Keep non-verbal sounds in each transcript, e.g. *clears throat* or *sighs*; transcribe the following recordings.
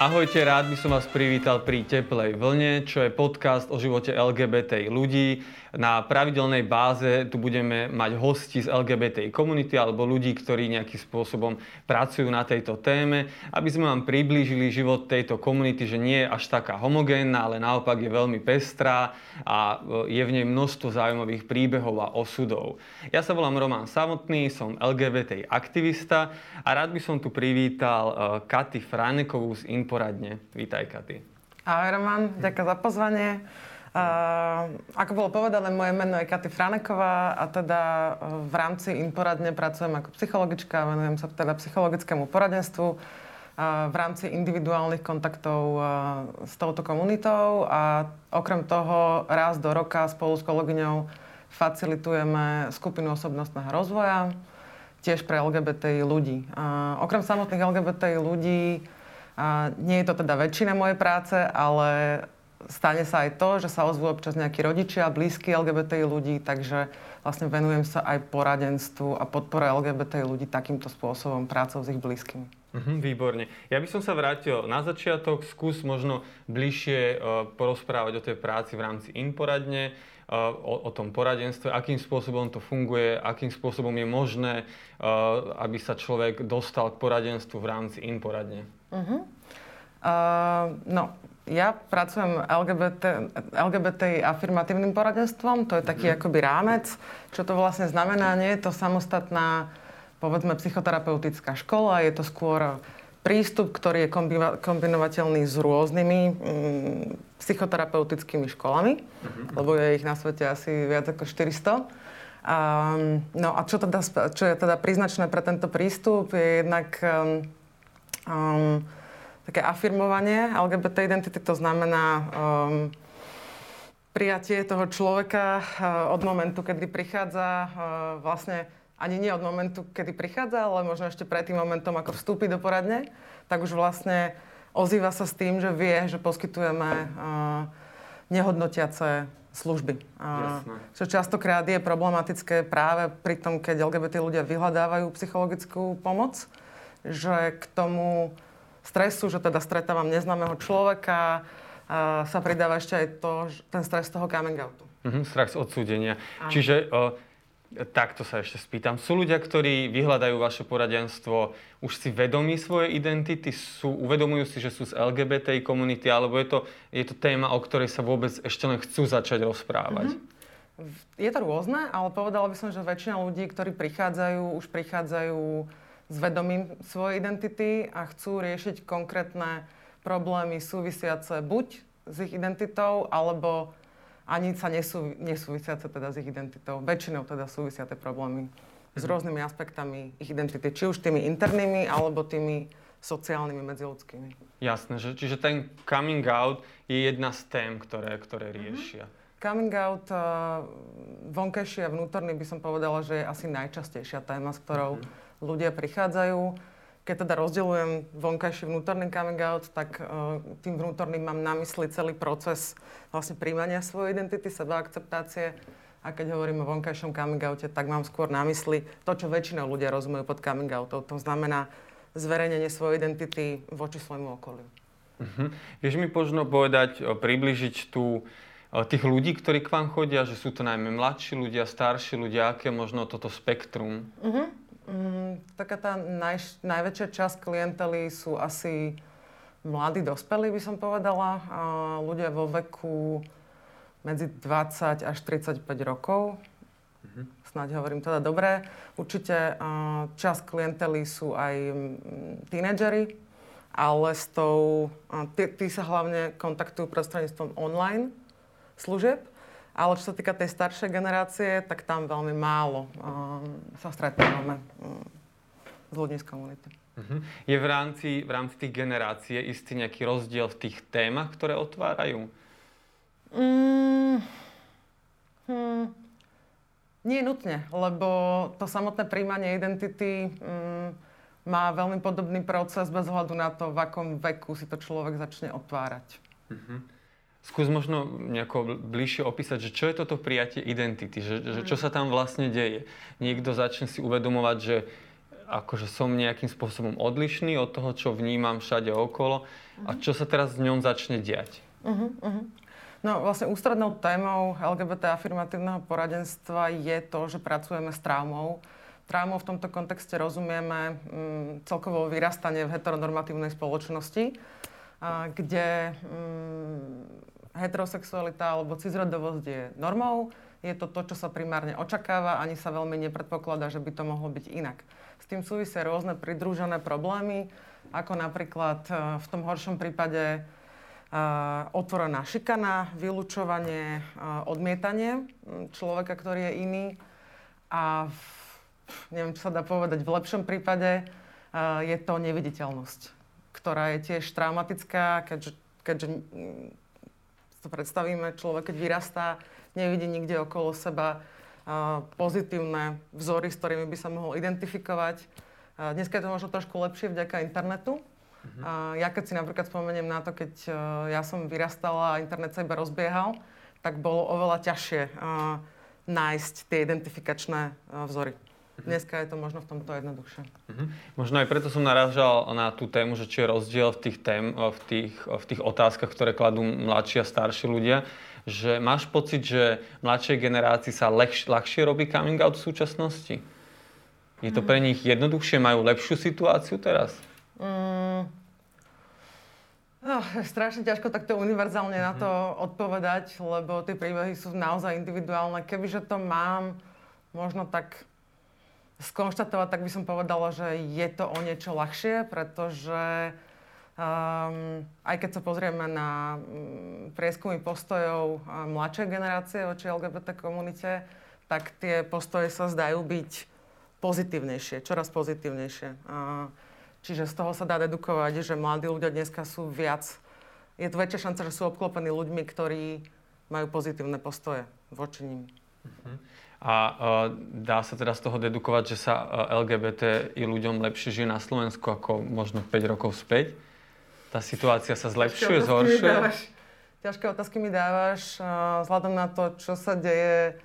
Ahojte, rád by som vás privítal pri Teplej vlne, čo je podcast o živote LGBT ľudí. Na pravidelnej báze tu budeme mať hosti z LGBT komunity alebo ľudí, ktorí nejakým spôsobom pracujú na tejto téme, aby sme vám priblížili život tejto komunity, že nie je až taká homogénna, ale naopak je veľmi pestrá a e, je v nej množstvo zaujímavých príbehov a osudov. Ja sa volám Roman Samotný, som LGBT aktivista a rád by som tu privítal e, Katy Franekovú z poradne. Vítaj, Katy. Ahoj, Roman. Ďakujem za pozvanie. Uh, ako bolo povedané, moje meno je Katy Franeková a teda v rámci Inforadne pracujem ako psychologička, venujem sa teda psychologickému poradenstvu uh, v rámci individuálnych kontaktov uh, s touto komunitou a okrem toho raz do roka spolu s kolegyňou facilitujeme skupinu osobnostného rozvoja, tiež pre LGBTI ľudí. Okrem samotných LGBTI ľudí a nie je to teda väčšina mojej práce, ale stane sa aj to, že sa ozvú občas nejakí rodičia, blízki LGBTI ľudí, takže vlastne venujem sa aj poradenstvu a podpore LGBTI ľudí takýmto spôsobom, prácou s ich blízkymi. Mhm, výborne. Ja by som sa vrátil na začiatok. Skús možno bližšie uh, porozprávať o tej práci v rámci Inporadne, o, o tom poradenstve, akým spôsobom to funguje, akým spôsobom je možné, aby sa človek dostal k poradenstvu v rámci Inporadne. Uh-huh. Uh, no, ja pracujem LGBT, LGBT afirmatívnym poradenstvom, to je taký uh-huh. akoby rámec. Čo to vlastne znamená? Nie je to samostatná, povedzme, psychoterapeutická škola, je to skôr prístup, ktorý je kombinovateľný s rôznymi mm, psychoterapeutickými školami, uh-huh. lebo je ich na svete asi viac ako 400. Um, no a čo, teda, čo je teda príznačné pre tento prístup, je jednak um, um, také afirmovanie LGBT identity, to znamená um, prijatie toho človeka uh, od momentu, kedy prichádza, uh, vlastne ani nie od momentu, kedy prichádza, ale možno ešte pred tým momentom, ako vstúpi do poradne, tak už vlastne ozýva sa s tým, že vie, že poskytujeme uh, nehodnotiace služby. Uh, čo častokrát je problematické práve pri tom, keď LGBT ľudia vyhľadávajú psychologickú pomoc, že k tomu stresu, že teda stretávam neznámeho človeka, a sa pridáva ešte aj to, ten stres toho coming outu. Mm-hmm, strach z odsúdenia. Áno. Čiže uh, takto sa ešte spýtam. Sú ľudia, ktorí vyhľadajú vaše poradenstvo, už si vedomí svoje identity, sú, uvedomujú si, že sú z LGBTI komunity, alebo je to, je to téma, o ktorej sa vôbec ešte len chcú začať rozprávať? Mm-hmm. Je to rôzne, ale povedala by som, že väčšina ľudí, ktorí prichádzajú, už prichádzajú s vedomím svojej identity a chcú riešiť konkrétne problémy súvisiace buď s ich identitou, alebo ani sa nesú, nesúvisiace teda s ich identitou. Väčšinou teda súvisia tie problémy s mhm. rôznymi aspektami ich identity, či už tými internými, alebo tými sociálnymi, medziludskými. Jasné, že, čiže ten coming out je jedna z tém, ktoré, ktoré mhm. riešia. Mm-hmm. Coming out uh, vonkajší a vnútorný by som povedala, že je asi najčastejšia téma, s ktorou mm-hmm ľudia prichádzajú. Keď teda rozdeľujem vonkajší vnútorný coming out, tak uh, tým vnútorným mám na mysli celý proces vlastne príjmania svojej identity, seba akceptácie. A keď hovorím o vonkajšom coming oute, tak mám skôr na mysli to, čo väčšinou ľudia rozumejú pod coming outom. To znamená zverejnenie svojej identity voči svojmu okoliu. Uh-huh. Vieš mi možno povedať, približiť tú tých ľudí, ktorí k vám chodia, že sú to najmä mladší ľudia, starší ľudia, aké možno toto spektrum? Uh-huh. Mm, taká tá naj, najväčšia časť klientely sú asi mladí dospelí, by som povedala. A ľudia vo veku medzi 20 až 35 rokov. Mm-hmm. Snáď hovorím teda dobre. Určite časť klientely sú aj tínedžeri, ale s tou, tí, tí sa hlavne kontaktujú prostredníctvom online služieb. Ale čo sa týka tej staršej generácie, tak tam veľmi málo sa stretávame uh, s ľuďmi z komunity. Uh-huh. Je v rámci, v rámci tých generácií istý nejaký rozdiel v tých témach, ktoré otvárajú? Mm, hm, nie nutne, lebo to samotné príjmanie identity mm, má veľmi podobný proces bez ohľadu na to, v akom veku si to človek začne otvárať. Uh-huh. Skús možno nejako bližšie opísať, že čo je toto prijatie identity, že, že čo sa tam vlastne deje. Niekto začne si uvedomovať, že akože som nejakým spôsobom odlišný od toho, čo vnímam všade okolo a čo sa teraz s ňom začne diať. Uh-huh, uh-huh. No vlastne ústrednou témou LGBT afirmatívneho poradenstva je to, že pracujeme s traumou. Traumou v tomto kontexte rozumieme mm, celkovo vyrastanie v heteronormatívnej spoločnosti, kde mm, heterosexualita alebo cizrodovosť je normou, je to to, čo sa primárne očakáva, ani sa veľmi nepredpokladá, že by to mohlo byť inak. S tým súvisia rôzne pridružené problémy, ako napríklad e, v tom horšom prípade uh, otvorená šikana, vylúčovanie, uh, odmietanie človeka, ktorý je iný. A v, neviem, čo sa dá povedať, v lepšom prípade je to neviditeľnosť, ktorá je tiež traumatická, keďže, keďže to predstavíme, človek keď vyrastá, nevidí nikde okolo seba pozitívne vzory, s ktorými by sa mohol identifikovať. Dneska je to možno trošku lepšie vďaka internetu. Uh-huh. Ja keď si napríklad spomeniem na to, keď e, ja som vyrastala a internet sa iba rozbiehal, tak bolo oveľa ťažšie nájsť tie identifikačné e, vzory. Mhm. Dneska je to možno v tomto jednoduchšie. Uh-huh. Možno aj preto som narážal na tú tému, že či je rozdiel v tých, tém, v tých, v tých otázkach, ktoré kladú mladší a starší ľudia že máš pocit, že mladšej generácii sa ľahš, ľahšie robí coming out v súčasnosti? Je to pre nich jednoduchšie? Majú lepšiu situáciu teraz? Mm. Oh, strašne ťažko takto univerzálne na to mhm. odpovedať, lebo tie príbehy sú naozaj individuálne. Kebyže to mám možno tak skonštatovať, tak by som povedala, že je to o niečo ľahšie, pretože Um, aj keď sa pozrieme na um, prieskumy postojov uh, mladšej generácie voči LGBT komunite, tak tie postoje sa zdajú byť pozitívnejšie, čoraz pozitívnejšie. Čiže z toho sa dá dedukovať, že mladí ľudia dneska sú viac, je tu väčšia šanca, že sú obklopení ľuďmi, ktorí majú pozitívne postoje voči ním. Uh-huh. A uh, dá sa teda z toho dedukovať, že sa uh, LGBT i ľuďom lepšie žije na Slovensku ako možno 5 rokov späť? Tá situácia sa zlepšuje, zhoršuje? Ťažké otázky mi dávaš vzhľadom na to, čo sa deje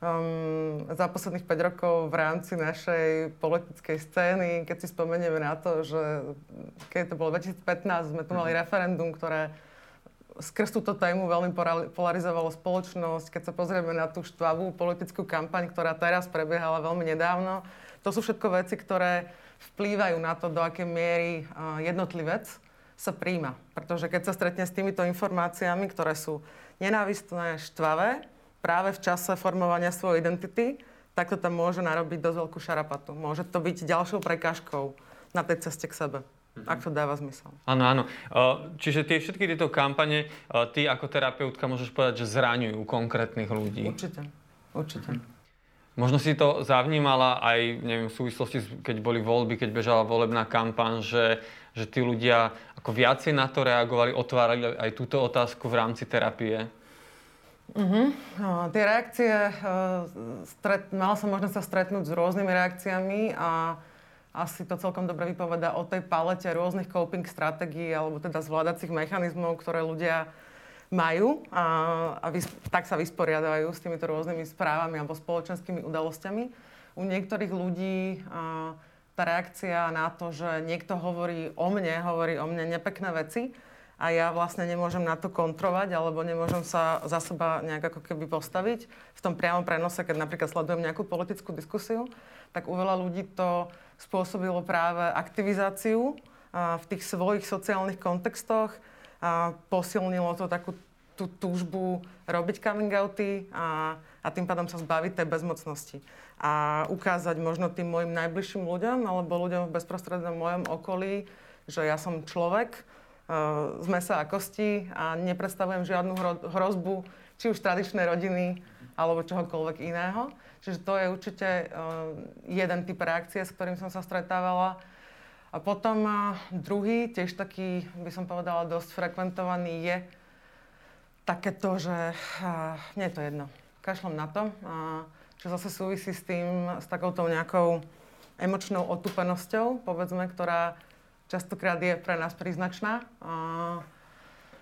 um, za posledných 5 rokov v rámci našej politickej scény. Keď si spomenieme na to, že keď to bolo 2015, sme tu mali mm. referendum, ktoré skrz túto tému veľmi polarizovalo spoločnosť. Keď sa pozrieme na tú štvavú politickú kampaň, ktorá teraz prebiehala veľmi nedávno, to sú všetko veci, ktoré vplývajú na to, do akej miery jednotlivec sa príjma. Pretože keď sa stretne s týmito informáciami, ktoré sú nenávistné, štvavé, práve v čase formovania svojej identity, tak to tam môže narobiť dosť veľkú šarapatu. Môže to byť ďalšou prekážkou na tej ceste k sebe. Mm-hmm. Ak to dáva zmysel. Áno, áno. Čiže tie všetky tieto kampane, ty ako terapeutka môžeš povedať, že zraňujú konkrétnych ľudí. Určite. Určite. Mm-hmm. Možno si to zavnímala aj neviem, v súvislosti, keď boli voľby, keď bežala volebná kampaň, že, že tí ľudia ako viacej na to reagovali, otvárali aj túto otázku v rámci terapie? Uh-huh. No, tie reakcie, uh, stret, mala som možnosť sa stretnúť s rôznymi reakciami a asi to celkom dobre vypoveda o tej palete rôznych coping stratégií alebo teda zvládacích mechanizmov, ktoré ľudia majú a, a vys- tak sa vysporiadajú s týmito rôznymi správami alebo spoločenskými udalosťami. U niektorých ľudí a, tá reakcia na to, že niekto hovorí o mne, hovorí o mne nepekné veci a ja vlastne nemôžem na to kontrovať alebo nemôžem sa za seba nejak ako keby postaviť. V tom priamom prenose, keď napríklad sledujem nejakú politickú diskusiu, tak u veľa ľudí to spôsobilo práve aktivizáciu v tých svojich sociálnych kontextoch, a posilnilo to takú tú túžbu robiť coming outy a, a tým pádom sa zbaviť tej bezmocnosti. A ukázať možno tým mojim najbližším ľuďom alebo ľuďom v bezprostrednom mojom okolí, že ja som človek z mesa a kosti a nepredstavujem žiadnu hro- hrozbu, či už tradičnej rodiny alebo čohokoľvek iného. Čiže to je určite uh, jeden typ reakcie, s ktorým som sa stretávala. A potom uh, druhý, tiež taký, by som povedala, dosť frekventovaný je takéto, že uh, nie je to jedno. Kašlom na to, čo zase súvisí s tým, s takouto nejakou emočnou otúpenosťou, povedzme, ktorá častokrát je pre nás príznačná.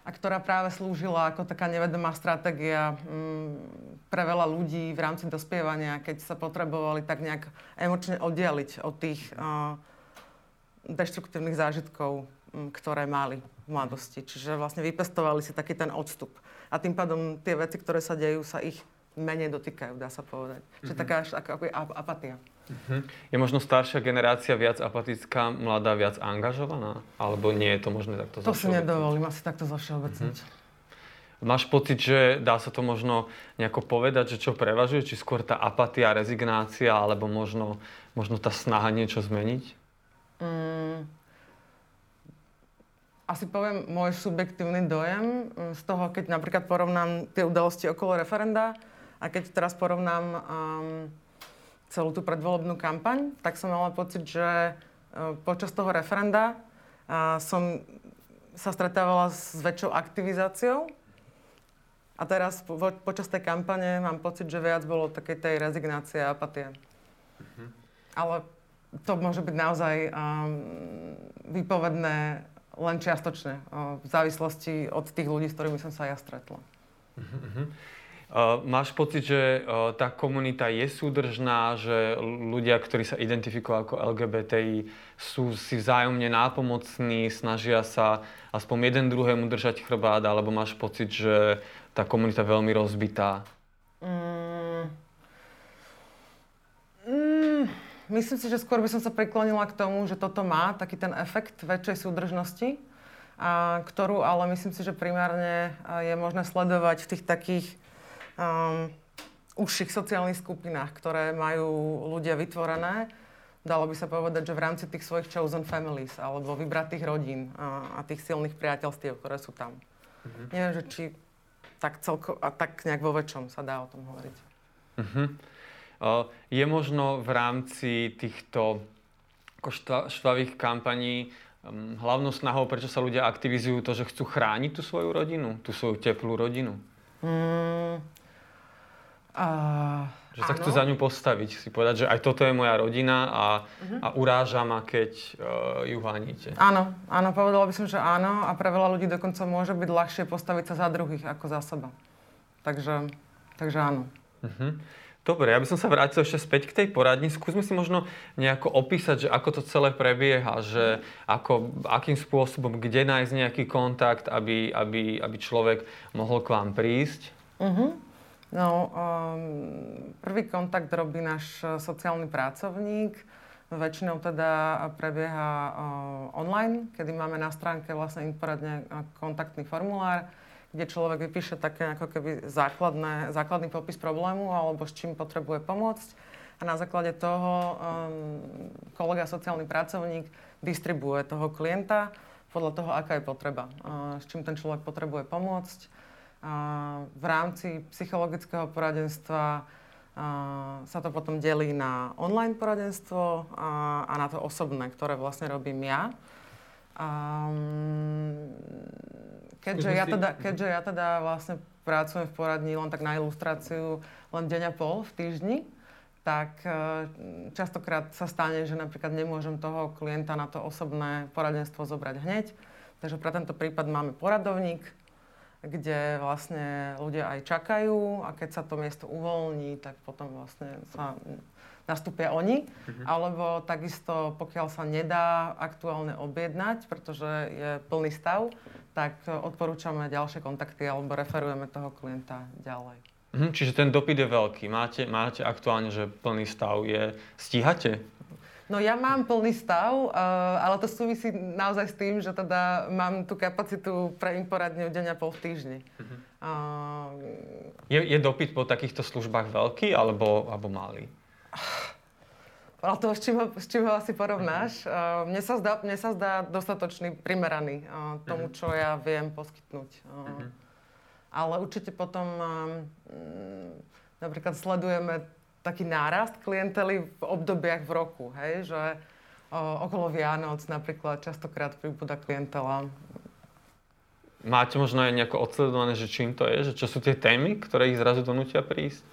A ktorá práve slúžila ako taká nevedomá stratégia mm, pre veľa ľudí v rámci dospievania, keď sa potrebovali tak nejak emočne oddialiť od tých uh, deštruktívnych zážitkov, mm, ktoré mali v mladosti. Čiže vlastne vypestovali si taký ten odstup. A tým pádom tie veci, ktoré sa dejú, sa ich menej dotýkajú, dá sa povedať. Mm-hmm. Čiže taká až ako apatia. Mm-hmm. Je možno staršia generácia viac apatická, mladá viac angažovaná? Alebo nie je to možné takto To si nedovolím asi takto zošeobecniť. Mm-hmm. Máš pocit, že dá sa to možno nejako povedať, že čo prevažuje? Či skôr tá apatia, rezignácia, alebo možno, možno tá snaha niečo zmeniť? Mm, asi poviem môj subjektívny dojem mm, z toho, keď napríklad porovnám tie udalosti okolo referenda a keď teraz porovnám um, celú tú predvolebnú kampaň, tak som mala pocit, že uh, počas toho referenda uh, som sa stretávala s väčšou aktivizáciou. A teraz po, počas tej kampane mám pocit, že viac bolo takej tej rezignácie a apatie. Uh-huh. Ale to môže byť naozaj um, vypovedné len čiastočne, v závislosti od tých ľudí, s ktorými som sa ja stretla. Uh-huh. Uh, máš pocit, že uh, tá komunita je súdržná, že ľudia, ktorí sa identifikujú ako LGBTI, sú si vzájomne nápomocní, snažia sa aspoň jeden druhému držať chrbát, alebo máš pocit, že tá komunita je veľmi rozbitá? Mm. Mm. Myslím si, že skôr by som sa priklonila k tomu, že toto má taký ten efekt väčšej súdržnosti, a ktorú ale myslím si, že primárne je možné sledovať v tých takých um, užších sociálnych skupinách, ktoré majú ľudia vytvorené. Dalo by sa povedať, že v rámci tých svojich chosen families alebo vybratých rodín a, a tých silných priateľstiev, ktoré sú tam. Mm-hmm. Neviem, že či tak, celko, a tak nejak vo väčšom sa dá o tom hovoriť. Mm-hmm. Uh, je možno v rámci týchto štvavých kampaní um, hlavnou snahou, prečo sa ľudia aktivizujú, to, že chcú chrániť tú svoju rodinu, tú svoju teplú rodinu? Mm, Uh, že sa áno. chcú za ňu postaviť, si povedať, že aj toto je moja rodina a, uh-huh. a uráža ma, keď uh, ju haníte. Áno, áno, povedala by som, že áno a pre veľa ľudí dokonca môže byť ľahšie postaviť sa za druhých ako za seba. Takže, takže áno. Uh-huh. Dobre, ja by som sa vrátil ešte späť k tej poradni. Skúsme si možno nejako opísať, že ako to celé prebieha, že ako, akým spôsobom, kde nájsť nejaký kontakt, aby, aby, aby človek mohol k vám prísť. Uh-huh. No, um, prvý kontakt robí náš e, sociálny pracovník. Väčšinou teda prebieha uh, online, kedy máme na stránke vlastne poradne e, kontaktný formulár, kde človek vypíše také ako keby základné, základný popis problému alebo s čím potrebuje pomôcť. A na základe toho um, kolega sociálny pracovník distribuje toho klienta podľa toho, aká je potreba, uh, s čím ten človek potrebuje pomôcť v rámci psychologického poradenstva sa to potom delí na online poradenstvo a, a na to osobné, ktoré vlastne robím ja. Um, keďže, ja teda, keďže ja teda vlastne pracujem v poradni len tak na ilustráciu len deň a pol v týždni, tak e, častokrát sa stane, že napríklad nemôžem toho klienta na to osobné poradenstvo zobrať hneď. Takže pre tento prípad máme poradovník, kde vlastne ľudia aj čakajú a keď sa to miesto uvoľní, tak potom vlastne sa nastúpia oni. Mhm. Alebo takisto, pokiaľ sa nedá aktuálne objednať, pretože je plný stav, tak odporúčame ďalšie kontakty alebo referujeme toho klienta ďalej. Mhm, čiže ten dopyt je veľký. Máte, máte aktuálne, že plný stav je... Stíhate No ja mám plný stav, uh, ale to súvisí naozaj s tým, že teda mám tú kapacitu pre im poradňu deň a pol v týždni. Uh-huh. Uh, je, je dopyt po takýchto službách veľký alebo, alebo malý? *sighs* Ale to, s čím ho, s čím ho asi porovnáš. Uh, mne, sa zdá, mne sa zdá dostatočný, primeraný uh, tomu, uh-huh. čo ja viem poskytnúť. Uh, uh-huh. Ale určite potom uh, napríklad sledujeme taký nárast klientely v obdobiach v roku, hej, že o, okolo Vianoc napríklad častokrát pribúda klientela. Máte možno aj nejako odsledované, že čím to je? Že čo sú tie témy, ktoré ich zrazu donútia prísť?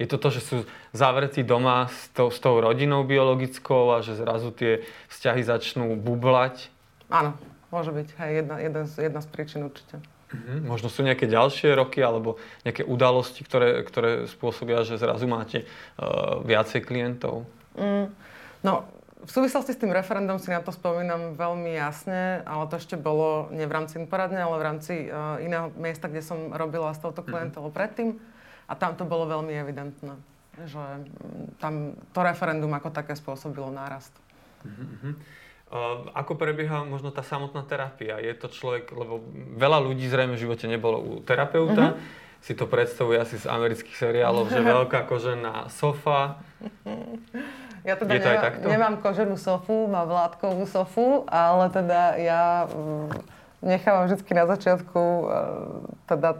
Je to to, že sú zavretí doma s tou, s tou rodinou biologickou a že zrazu tie vzťahy začnú bublať? Áno, môže byť. Hej, jedna, jedna, z, jedna z príčin určite. Mm-hmm. Možno sú nejaké ďalšie roky alebo nejaké udalosti, ktoré, ktoré spôsobia, že zrazu máte uh, viacej klientov? Mm, no, v súvislosti s tým referendum si na to spomínam veľmi jasne, ale to ešte bolo nie v rámci poradne, ale v rámci uh, iného miesta, kde som robila s touto mhm. klientelou mm-hmm. predtým. A tam to bolo veľmi evidentné, že mm, tam to referendum ako také spôsobilo nárast. Mm-hmm. Ako prebieha možno tá samotná terapia? Je to človek, lebo veľa ľudí zrejme v živote nebolo u terapeuta, uh-huh. si to predstavuje asi z amerických seriálov, že veľká kožená sofa. Ja teda Je to nemám, koženú sofu, mám vládkovú sofu, ale teda ja mm, nechávam vždy na začiatku e, teda e,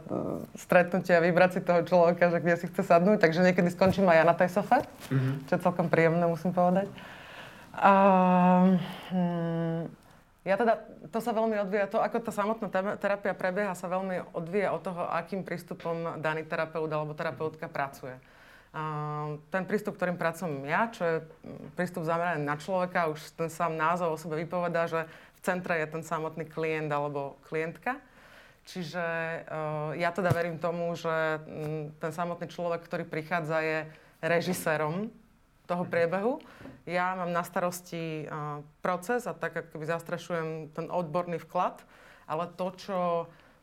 stretnutia vybrať si toho človeka, že kde si chce sadnúť, takže niekedy skončím aj ja na tej sofe, uh-huh. čo je celkom príjemné, musím povedať. Hm, ja teda, to sa veľmi odvíja, to ako tá samotná terapia prebieha, sa veľmi odvíja od toho, akým prístupom daný terapeut alebo terapeutka pracuje. Uh, ten prístup, ktorým pracujem ja, čo je prístup zameraný na človeka, už ten sám názov o sebe vypovedá, že v centre je ten samotný klient alebo klientka. Čiže uh, ja teda verím tomu, že um, ten samotný človek, ktorý prichádza, je režisérom toho priebehu. Ja mám na starosti proces a tak akoby zastrešujem ten odborný vklad, ale to, čo,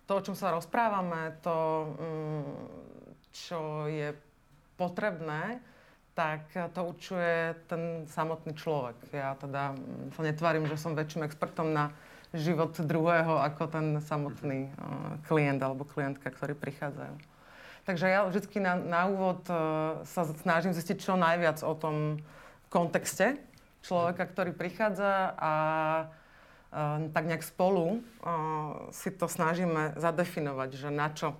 to o čom sa rozprávame, to, mm, čo je potrebné, tak to určuje ten samotný človek. Ja teda mm, sa netvarím, že som väčším expertom na život druhého ako ten samotný klient alebo klientka, ktorí prichádzajú. Takže ja vždy na, na úvod uh, sa snažím zistiť čo najviac o tom kontexte človeka, ktorý prichádza a uh, tak nejak spolu uh, si to snažíme zadefinovať, že na čo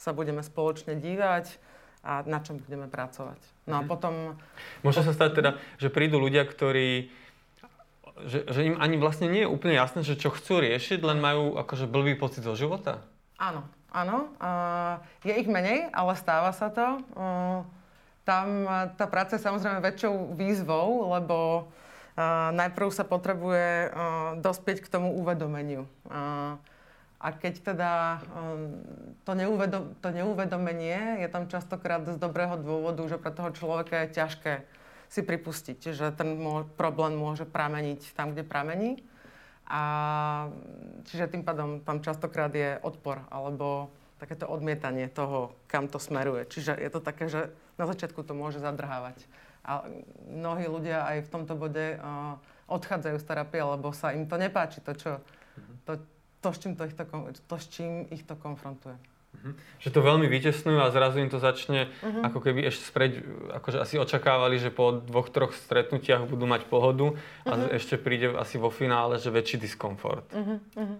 sa budeme spoločne dívať a na čom budeme pracovať. No a mhm. potom... Môže sa stať teda, že prídu ľudia, ktorí že, že im ani vlastne nie je úplne jasné, že čo chcú riešiť, len majú akože blbý pocit zo života? Áno, Áno, je ich menej, ale stáva sa to. Tam tá práca je samozrejme väčšou výzvou, lebo najprv sa potrebuje dospieť k tomu uvedomeniu. A keď teda to, neuvedom, to neuvedomenie je tam častokrát z dobrého dôvodu, že pre toho človeka je ťažké si pripustiť, že ten problém môže prameniť tam, kde pramení. A čiže tým pádom tam častokrát je odpor alebo takéto odmietanie toho, kam to smeruje. Čiže je to také, že na začiatku to môže zadrhávať. A mnohí ľudia aj v tomto bode uh, odchádzajú z terapie, lebo sa im to nepáči, to, čo, to, to, s, čím to, ich to, to, s čím ich to konfrontuje. Uh-huh. Že to veľmi vytesnujú a zrazu im to začne, uh-huh. ako keby ešte spreď, akože asi očakávali, že po dvoch, troch stretnutiach budú mať pohodu a uh-huh. ešte príde asi vo finále, že väčší diskomfort. Uh-huh. Uh-huh.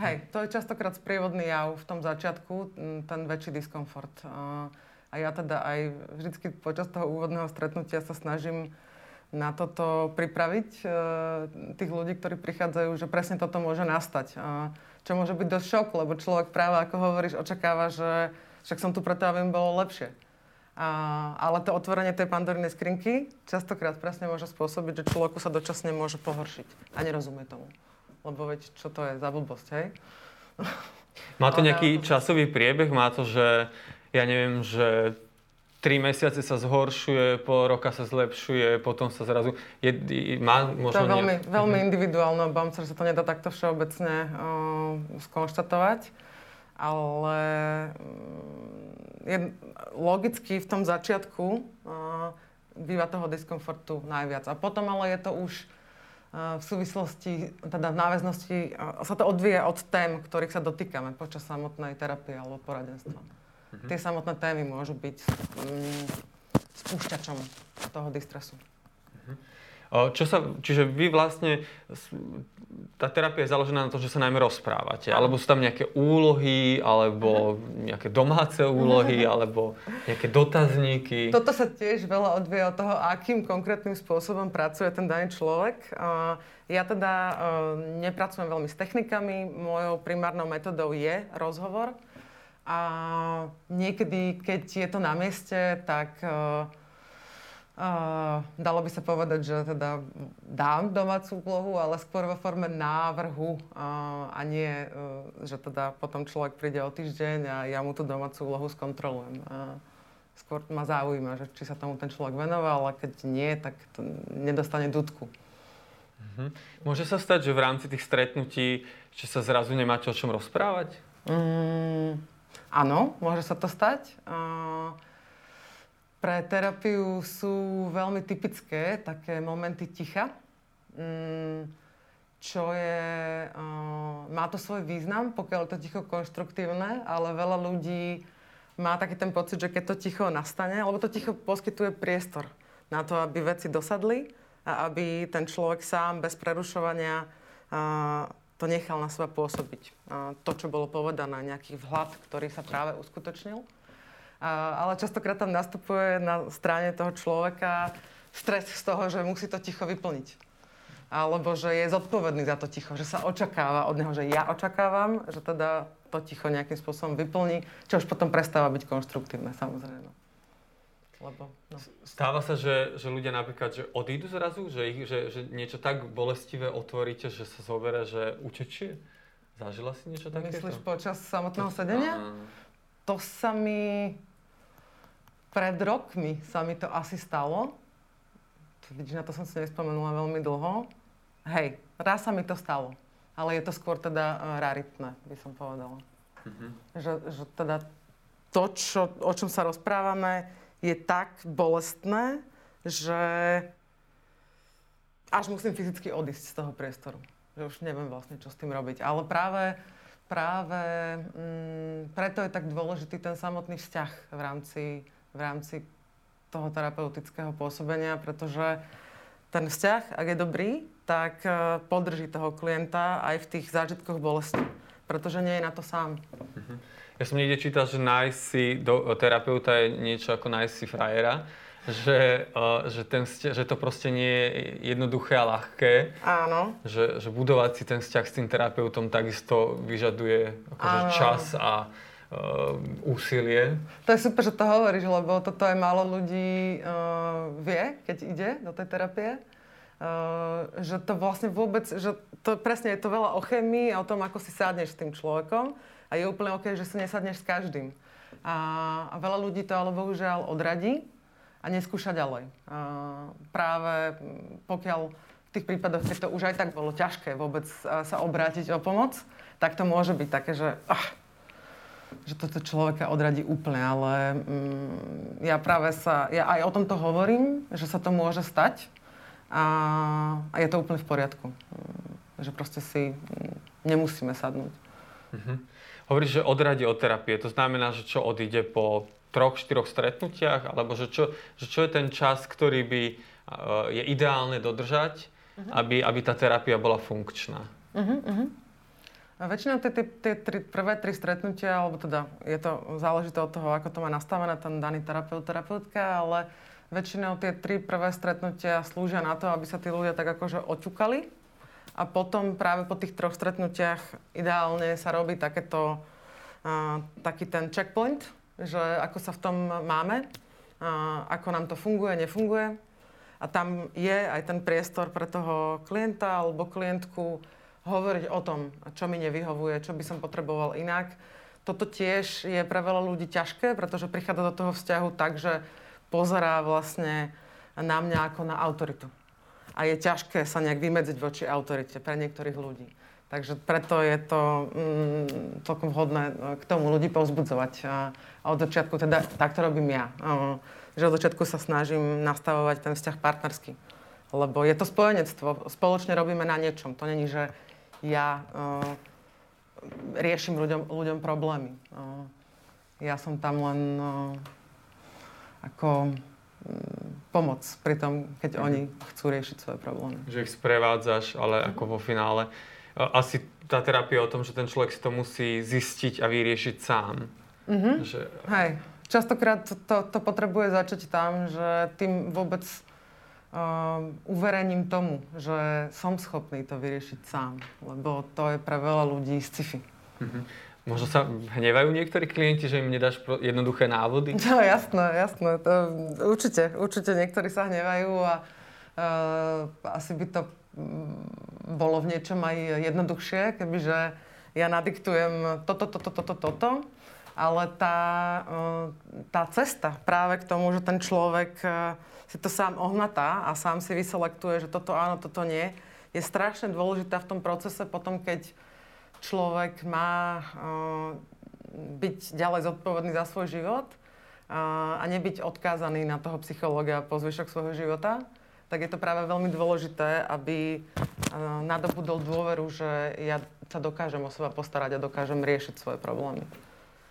Hej, to je častokrát sprievodný jav v tom začiatku, ten väčší diskomfort. A ja teda aj vždycky počas toho úvodného stretnutia sa snažím na toto pripraviť e, tých ľudí, ktorí prichádzajú, že presne toto môže nastať. Čo môže byť dosť šok, lebo človek práve, ako hovoríš, očakáva, že však som tu preto, aby im bolo lepšie. A, ale to otvorenie tej pandornej skrinky častokrát presne môže spôsobiť, že človeku sa dočasne môže pohoršiť a nerozumie tomu. Lebo veď, čo to je za blbosť, hej? Má to nejaký časový priebeh? Má to, že ja neviem, že tri mesiace sa zhoršuje, pol roka sa zlepšuje, potom sa zrazu... Je, má možno to je veľmi, nejak... veľmi mhm. individuálne, obávam sa, že sa to nedá takto všeobecne uh, skonštatovať, ale mm, je logicky v tom začiatku uh, býva toho diskomfortu najviac. A potom ale je to už uh, v súvislosti, teda v náväznosti, uh, sa to odvíje od tém, ktorých sa dotýkame počas samotnej terapie alebo poradenstva. Mm-hmm. Tie samotné témy môžu byť mm, spúšťačom toho distresu. Mm-hmm. Čo sa, čiže vy vlastne, tá terapia je založená na to, že sa najmä rozprávate, alebo sú tam nejaké úlohy, alebo nejaké domáce úlohy, *laughs* alebo nejaké dotazníky. Toto sa tiež veľa odvie od toho, akým konkrétnym spôsobom pracuje ten daný človek. Ja teda nepracujem veľmi s technikami, mojou primárnou metodou je rozhovor. A niekedy, keď je to na mieste, tak uh, Uh, dalo by sa povedať, že teda dám domácu úlohu, ale skôr vo forme návrhu uh, a nie, uh, že teda potom človek príde o týždeň a ja mu tú domácu úlohu skontrolujem. Uh, skôr ma zaujíma, že či sa tomu ten človek venoval a keď nie, tak to nedostane dudku. Uh-huh. Môže sa stať, že v rámci tých stretnutí, že sa zrazu nemáte o čom rozprávať? Mm, áno, môže sa to stať. Pre terapiu sú veľmi typické také momenty ticha, mm, čo je, má to svoj význam, pokiaľ je to ticho konštruktívne, ale veľa ľudí má taký ten pocit, že keď to ticho nastane, lebo to ticho poskytuje priestor na to, aby veci dosadli a aby ten človek sám bez prerušovania to nechal na seba pôsobiť. To, čo bolo povedané, nejaký vhľad, ktorý sa práve uskutočnil. Ale častokrát tam nastupuje na strane toho človeka stres z toho, že musí to ticho vyplniť. Alebo že je zodpovedný za to ticho, že sa očakáva od neho, že ja očakávam, že teda to ticho nejakým spôsobom vyplní, čo už potom prestáva byť konštruktívne, samozrejme. Lebo, no. Stáva sa, že, že ľudia napríklad že odídu zrazu, že, ich, že, že niečo tak bolestivé otvoríte, že sa zoberie, že utečie? Zažila si niečo takéto? Myslíš počas samotného sedenia? To sa mi pred rokmi sa mi to asi stalo. Vidíš, na to som si nespomenula veľmi dlho. Hej, raz sa mi to stalo. Ale je to skôr teda uh, raritné, by som povedala. Mm-hmm. Že, že teda to, čo, o čom sa rozprávame, je tak bolestné, že až musím fyzicky odísť z toho priestoru. Že už neviem vlastne, čo s tým robiť. Ale práve, práve mm, preto je tak dôležitý ten samotný vzťah v rámci v rámci toho terapeutického pôsobenia, pretože ten vzťah, ak je dobrý, tak e, podrží toho klienta aj v tých zážitkoch bolesti, pretože nie je na to sám. Mhm. Ja som niekde čítal, že nájsť si do, terapeuta je niečo ako nájsť si frajera, že, uh, že, ten vzťah, že to proste nie je jednoduché a ľahké. Áno. Že, že budovať si ten vzťah s tým terapeutom takisto vyžaduje akože čas a uh, úsilie. To je super, že to hovoríš, lebo toto aj málo ľudí uh, vie, keď ide do tej terapie. Uh, že to vlastne vôbec, že to presne je to veľa o chemii a o tom, ako si sadneš s tým človekom a je úplne OK, že si nesadneš s každým. A, a veľa ľudí to ale bohužiaľ odradí a neskúša ďalej. Uh, práve pokiaľ v tých prípadoch, keď to už aj tak bolo ťažké vôbec sa obrátiť o pomoc, tak to môže byť také, že uh, že toto človeka odradí úplne, ale mm, ja práve sa, ja aj o tomto hovorím, že sa to môže stať a, a je to úplne v poriadku. Že proste si nemusíme sadnúť. Mm-hmm. Hovoríš, že odradí od terapie. To znamená, že čo odíde po troch, štyroch stretnutiach? Alebo že čo, že čo je ten čas, ktorý by uh, je ideálne dodržať, uh-huh. aby, aby tá terapia bola funkčná? Uh-huh, uh-huh. A väčšinou tie, tie, tie tri, prvé tri stretnutia, alebo teda je to záležité od toho, ako to má nastavené ten daný terapeut, terapeutka, ale väčšinou tie tri prvé stretnutia slúžia na to, aby sa tí ľudia tak akože oťukali. A potom práve po tých troch stretnutiach ideálne sa robí takéto, uh, taký ten checkpoint, že ako sa v tom máme, uh, ako nám to funguje, nefunguje. A tam je aj ten priestor pre toho klienta alebo klientku, hovoriť o tom, čo mi nevyhovuje, čo by som potreboval inak. Toto tiež je pre veľa ľudí ťažké, pretože prichádza do toho vzťahu tak, že pozerá vlastne na mňa ako na autoritu. A je ťažké sa nejak vymedziť voči autorite pre niektorých ľudí. Takže preto je to mm, celkom vhodné e, k tomu ľudí povzbudzovať. A, od začiatku teda takto robím ja. Že od začiatku sa snažím nastavovať ten vzťah partnerský. Lebo je to spojenectvo. Spoločne robíme na niečom. To není, že ja uh, riešim ľuďom, ľuďom problémy. Uh, ja som tam len uh, ako um, pomoc pri tom, keď mm-hmm. oni chcú riešiť svoje problémy. Že ich sprevádzaš, ale mm-hmm. ako vo finále. Asi tá terapia o tom, že ten človek si to musí zistiť a vyriešiť sám. Mm-hmm. Že... Hej. Častokrát to, to potrebuje začať tam, že tým vôbec uh, uverením tomu, že som schopný to vyriešiť sám, lebo to je pre veľa ľudí sci-fi. Uh-huh. Možno sa hnevajú niektorí klienti, že im nedáš jednoduché návody? *laughs* No jasné, jasné. To, určite, určite niektorí sa hnevajú a uh, asi by to mm, bolo v niečom aj jednoduchšie, kebyže ja nadiktujem toto, toto, toto, toto, ale tá, uh, tá cesta práve k tomu, že ten človek uh, si to sám ohmatá a sám si vyselektuje, že toto áno, toto nie, je strašne dôležitá v tom procese potom, keď človek má uh, byť ďalej zodpovedný za svoj život a, a nebyť odkázaný na toho psychológa po zvyšok svojho života, tak je to práve veľmi dôležité, aby uh, nadobudol dôveru, že ja sa dokážem o seba postarať a dokážem riešiť svoje problémy.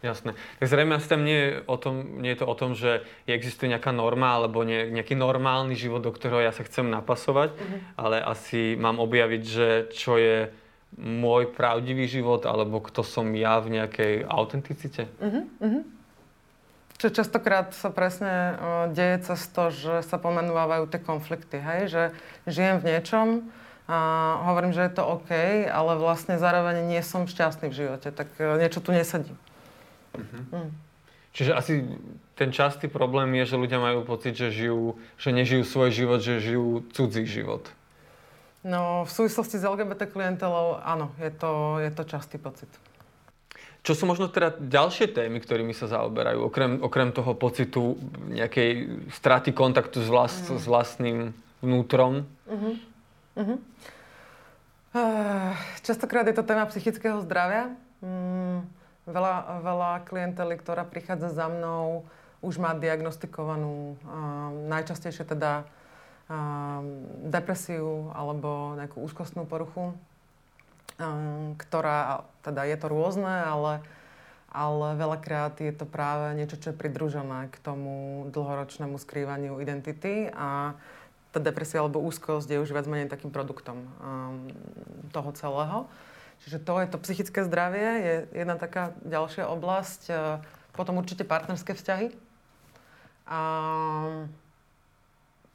Jasné. Tak zrejme asi tam nie je, o tom, nie je to o tom, že existuje nejaká norma alebo nie, nejaký normálny život, do ktorého ja sa chcem napasovať, uh-huh. ale asi mám objaviť, že čo je môj pravdivý život alebo kto som ja v nejakej autenticite. Uh-huh. Uh-huh. Čo častokrát sa presne uh, deje cez to, že sa pomenúvajú tie konflikty, hej? že žijem v niečom, a hovorím, že je to OK, ale vlastne zároveň nie som šťastný v živote, tak uh, niečo tu nesedí. Uh-huh. Mm. Čiže asi ten častý problém je, že ľudia majú pocit, že, žijú, že nežijú svoj život, že žijú cudzí život. No, v súvislosti s LGBT klientelou, áno, je to, je to častý pocit. Čo sú možno teda ďalšie témy, ktorými sa zaoberajú, okrem, okrem toho pocitu nejakej straty kontaktu s, vlast, mm. s vlastným vnútrom? Uh-huh. Uh-huh. Častokrát je to téma psychického zdravia. Mm Veľa, veľa klientely, ktorá prichádza za mnou, už má diagnostikovanú um, najčastejšie teda depresiu alebo nejakú úzkostnú poruchu, um, ktorá, teda je to rôzne, ale, ale veľakrát je to práve niečo, čo je pridružené k tomu dlhoročnému skrývaniu identity a tá depresia alebo úzkosť je už viac menej takým produktom um, toho celého. Čiže to je to psychické zdravie, je jedna taká ďalšia oblasť. E, potom určite partnerské vzťahy. A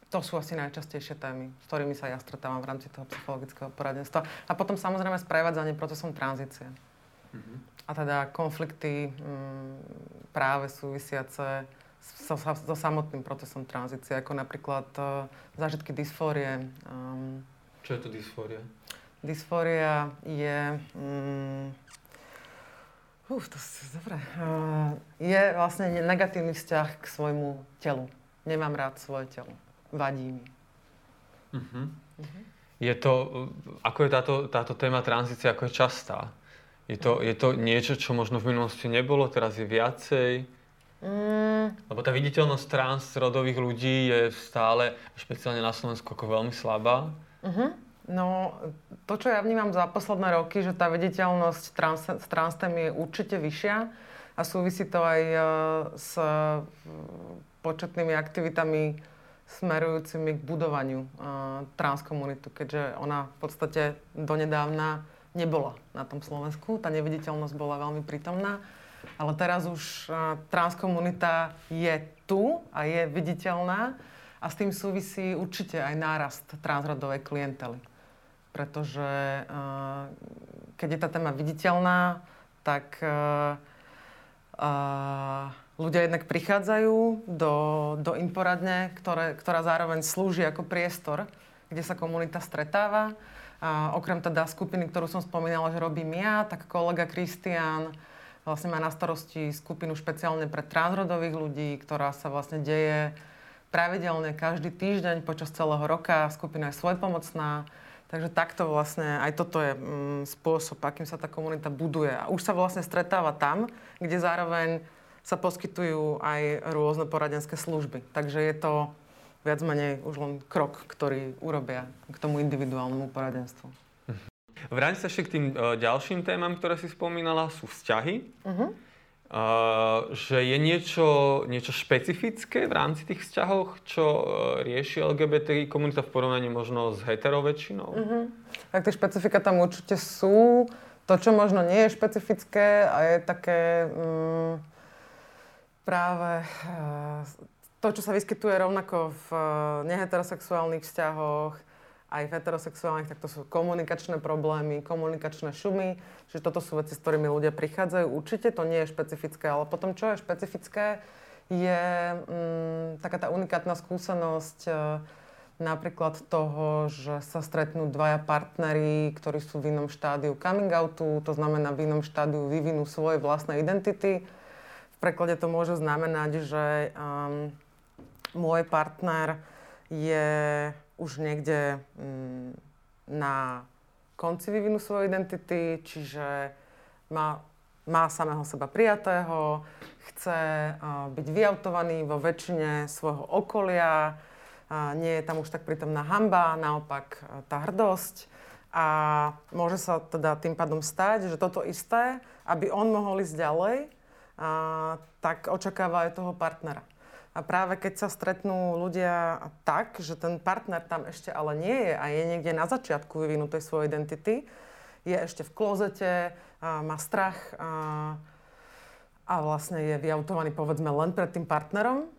to sú asi najčastejšie témy, s ktorými sa ja stretávam v rámci toho psychologického poradenstva. A potom samozrejme sprevádzanie procesom tranzície. Mm-hmm. A teda konflikty m, mm, práve súvisiace so, so samotným procesom tranzície, ako napríklad uh, zážitky dysfórie. Um, Čo je to dysfória? Dysfória je... Mm, uf, to je dobré. Uh, je vlastne negatívny vzťah k svojmu telu. Nemám rád svoje telo. Vadí mi. Uh-huh. Uh-huh. Je to, ako je táto, táto téma tranzície, ako je častá? Je to, je to niečo, čo možno v minulosti nebolo, teraz je viacej? Mm. Lebo tá viditeľnosť transrodových ľudí je stále, špeciálne na Slovensku, ako veľmi slabá. Uh-huh. No, to, čo ja vnímam za posledné roky, že tá viditeľnosť trans, s transtém je určite vyššia a súvisí to aj uh, s uh, početnými aktivitami smerujúcimi k budovaniu uh, transkomunitu, keďže ona v podstate donedávna nebola na tom Slovensku. Tá neviditeľnosť bola veľmi prítomná. Ale teraz už uh, transkomunita je tu a je viditeľná a s tým súvisí určite aj nárast transrodovej klientely pretože uh, keď je tá téma viditeľná, tak uh, uh, ľudia jednak prichádzajú do, do Inforadne, ktoré, ktorá zároveň slúži ako priestor, kde sa komunita stretáva. A okrem teda skupiny, ktorú som spomínala, že robím ja, tak kolega Kristián vlastne má na starosti skupinu špeciálne pre transrodových ľudí, ktorá sa vlastne deje pravidelne každý týždeň počas celého roka. Skupina je svojpomocná. Takže takto vlastne, aj toto je mm, spôsob, akým sa tá komunita buduje. A už sa vlastne stretáva tam, kde zároveň sa poskytujú aj rôzne poradenské služby. Takže je to viac menej už len krok, ktorý urobia k tomu individuálnemu poradenstvu. Vráť sa ešte k tým uh, ďalším témam, ktoré si spomínala, sú vzťahy. Uh-huh. Uh, že je niečo, niečo špecifické v rámci tých vzťahov, čo uh, rieši LGBT komunita v porovnaní možno s hetero väčšinou? Uh-huh. Tak tie špecifika tam určite sú. To, čo možno nie je špecifické a je také um, práve uh, to, čo sa vyskytuje rovnako v uh, neheterosexuálnych vzťahoch aj v heterosexuálnych, tak to sú komunikačné problémy, komunikačné šumy. Čiže toto sú veci, s ktorými ľudia prichádzajú. Určite to nie je špecifické, ale potom, čo je špecifické, je mm, taká tá unikátna skúsenosť e, napríklad toho, že sa stretnú dvaja partneri, ktorí sú v inom štádiu coming outu, to znamená v inom štádiu vyvinú svoje vlastné identity. Preklade to môže znamenať, že um, môj partner je už niekde mm, na konci vyvinu svojej identity, čiže má, má samého seba prijatého, chce uh, byť vyautovaný vo väčšine svojho okolia, uh, nie je tam už tak prítomná hamba, naopak uh, tá hrdosť. A môže sa teda tým pádom stať, že toto isté, aby on mohol ísť ďalej, tak očakáva aj toho partnera. A práve keď sa stretnú ľudia tak, že ten partner tam ešte ale nie je a je niekde na začiatku vyvinutej svojej identity, je ešte v klozete, má strach a, a vlastne je vyautovaný povedzme len pred tým partnerom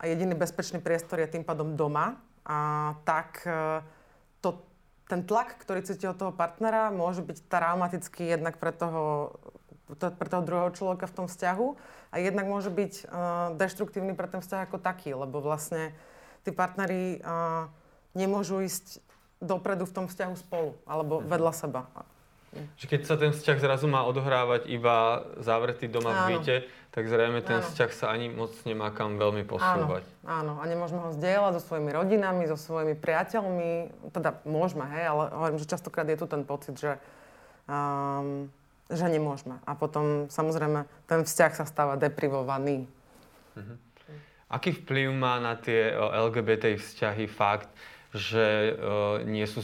a jediný bezpečný priestor je tým pádom doma, a tak e, to, ten tlak, ktorý cíti od toho partnera, môže byť traumatický jednak pre toho pre toho druhého človeka v tom vzťahu a jednak môže byť uh, deštruktívny pre ten vzťah ako taký, lebo vlastne tí partneri uh, nemôžu ísť dopredu v tom vzťahu spolu alebo mhm. vedľa seba. Že keď sa ten vzťah zrazu má odohrávať iba zavretý doma áno. v byte, tak zrejme ten áno. vzťah sa ani moc nemá kam veľmi posúvať. Áno, áno. a nemôžeme ho zdieľať so svojimi rodinami, so svojimi priateľmi. Teda môžeme, hej, ale hovorím, že častokrát je tu ten pocit, že um, že nemôžeme. A potom samozrejme ten vzťah sa stáva deprivovaný. Mhm. Aký vplyv má na tie LGBT vzťahy fakt, že nie sú,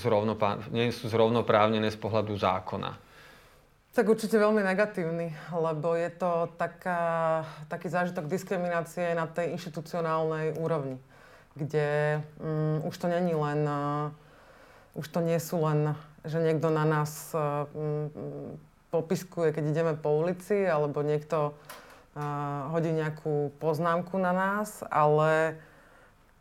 nie sú zrovnoprávnené z pohľadu zákona? Tak určite veľmi negatívny, lebo je to taká, taký zážitok diskriminácie na tej inštitucionálnej úrovni, kde um, už to není len, uh, už to nie sú len, že niekto na nás um, popiskuje, keď ideme po ulici, alebo niekto uh, hodí nejakú poznámku na nás, ale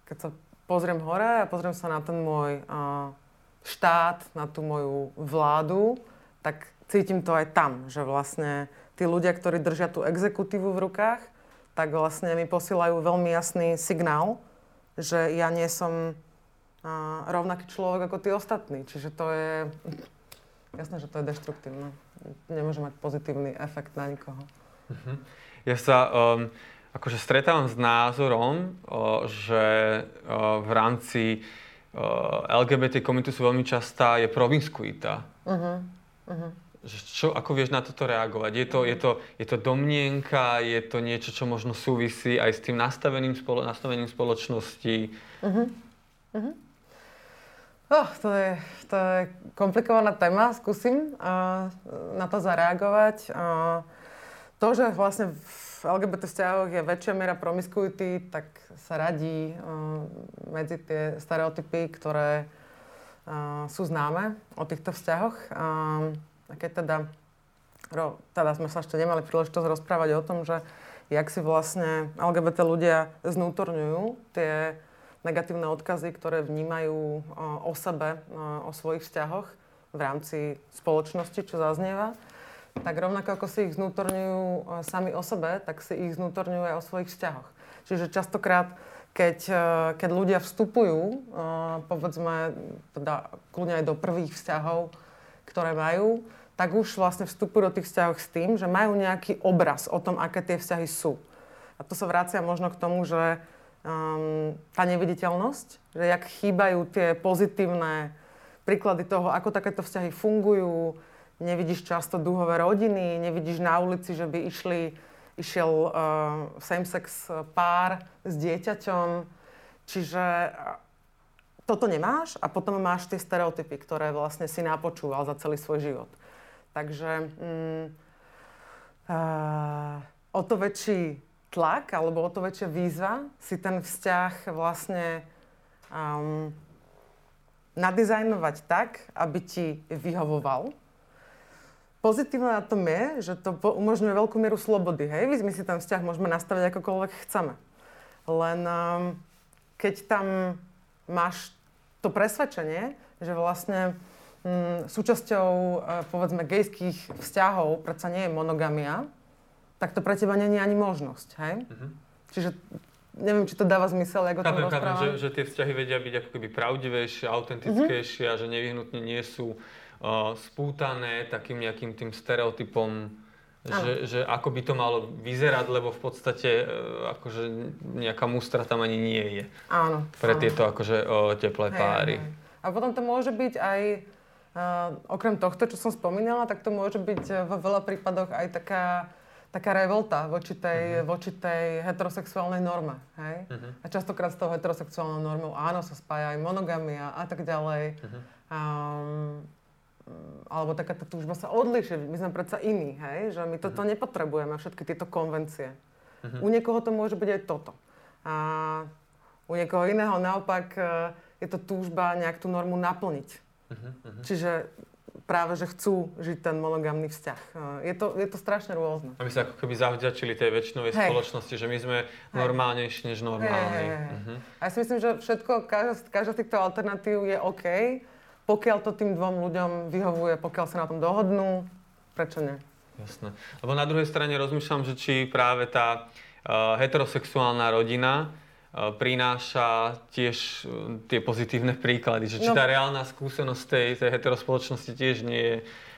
keď sa pozriem hore a pozriem sa na ten môj uh, štát, na tú moju vládu, tak cítim to aj tam, že vlastne tí ľudia, ktorí držia tú exekutívu v rukách, tak vlastne mi posielajú veľmi jasný signál, že ja nie som uh, rovnaký človek ako tí ostatní. Čiže to je jasné, že to je deštruktívne nemôže mať pozitívny efekt na nikoho. Uh-huh. Ja sa um, akože stretávam s názorom, uh, že uh, v rámci uh, LGBT komunity sú veľmi častá je promiskuita. Uh-huh. Uh-huh. Čo, ako vieš na toto reagovať? Je to, je, to, je to domnienka, je to niečo, čo možno súvisí aj s tým nastavením, spolo, nastavením spoločnosti? Uh-huh. Uh-huh. Oh, to, je, to je komplikovaná téma, skúsim uh, na to zareagovať. Uh, to, že vlastne v LGBT vzťahoch je väčšia miera promiskuity, tak sa radí uh, medzi tie stereotypy, ktoré uh, sú známe o týchto vzťahoch. Uh, keď teda, ro, teda sme sa ešte nemali príležitosť rozprávať o tom, že jak si vlastne LGBT ľudia znútorňujú tie negatívne odkazy, ktoré vnímajú o sebe, o svojich vzťahoch v rámci spoločnosti, čo zaznieva, tak rovnako ako si ich znútorňujú sami o sebe, tak si ich znútorňujú aj o svojich vzťahoch. Čiže častokrát, keď, keď ľudia vstupujú, povedzme, teda kľudne aj do prvých vzťahov, ktoré majú, tak už vlastne vstupujú do tých vzťahov s tým, že majú nejaký obraz o tom, aké tie vzťahy sú. A to sa vracia možno k tomu, že um, tá neviditeľnosť, že jak chýbajú tie pozitívne príklady toho, ako takéto vzťahy fungujú, nevidíš často duhové rodiny, nevidíš na ulici, že by išli, išiel uh, same-sex pár s dieťaťom. Čiže uh, toto nemáš a potom máš tie stereotypy, ktoré vlastne si napočúval za celý svoj život. Takže um, uh, o to väčší tlak alebo o to väčšia výzva si ten vzťah vlastne um, nadizajnovať tak, aby ti vyhovoval. Pozitívne na tom je, že to umožňuje veľkú mieru slobody. Hej? My si ten vzťah môžeme nastaviť akokoľvek chceme. Len um, keď tam máš to presvedčenie, že vlastne mm, súčasťou, e, povedzme, gejských vzťahov predsa nie je monogamia, tak to pre teba je ani možnosť, hej? Uh-huh. Čiže neviem, či to dáva zmysel, ako to rozprávam. Že, že tie vzťahy vedia byť ako keby pravdivejšie, autentickejšie uh-huh. a že nevyhnutne nie sú uh, spútané takým nejakým tým stereotypom, že, že ako by to malo vyzerať, lebo v podstate uh, akože nejaká mustra tam ani nie je. Áno. Pre áno. tieto akože uh, teplé hej, páry. Hej. A potom to môže byť aj, uh, okrem tohto, čo som spomínala, tak to môže byť uh, vo veľa prípadoch aj taká, taká revolta voči tej, uh-huh. voči tej heterosexuálnej norme. Hej? Uh-huh. A častokrát s tou heterosexuálnou normou áno, sa spája aj monogamia a tak ďalej. Uh-huh. Um, alebo taká tá túžba sa odlišiť. My sme predsa iní, hej? že my toto uh-huh. nepotrebujeme, všetky tieto konvencie. Uh-huh. U niekoho to môže byť aj toto. A u niekoho iného naopak je to túžba nejak tú normu naplniť. Uh-huh. Čiže práve, že chcú žiť ten monogamný vzťah. Je to, je to strašne rôzne. Aby sa ako keby zavďačili tej väčšinovej hey. spoločnosti, že my sme hey. normálnejší než normálni. Hey, hey, hey. Uh-huh. A ja si myslím, že všetko, každá, každá z týchto alternatív je OK, pokiaľ to tým dvom ľuďom vyhovuje, pokiaľ sa na tom dohodnú, prečo nie? Jasné. Lebo na druhej strane rozmýšľam, že či práve tá uh, heterosexuálna rodina E, prináša tiež e, tie pozitívne príklady. Že či no. tá reálna skúsenosť tej, tej heterospoločnosti tiež nie je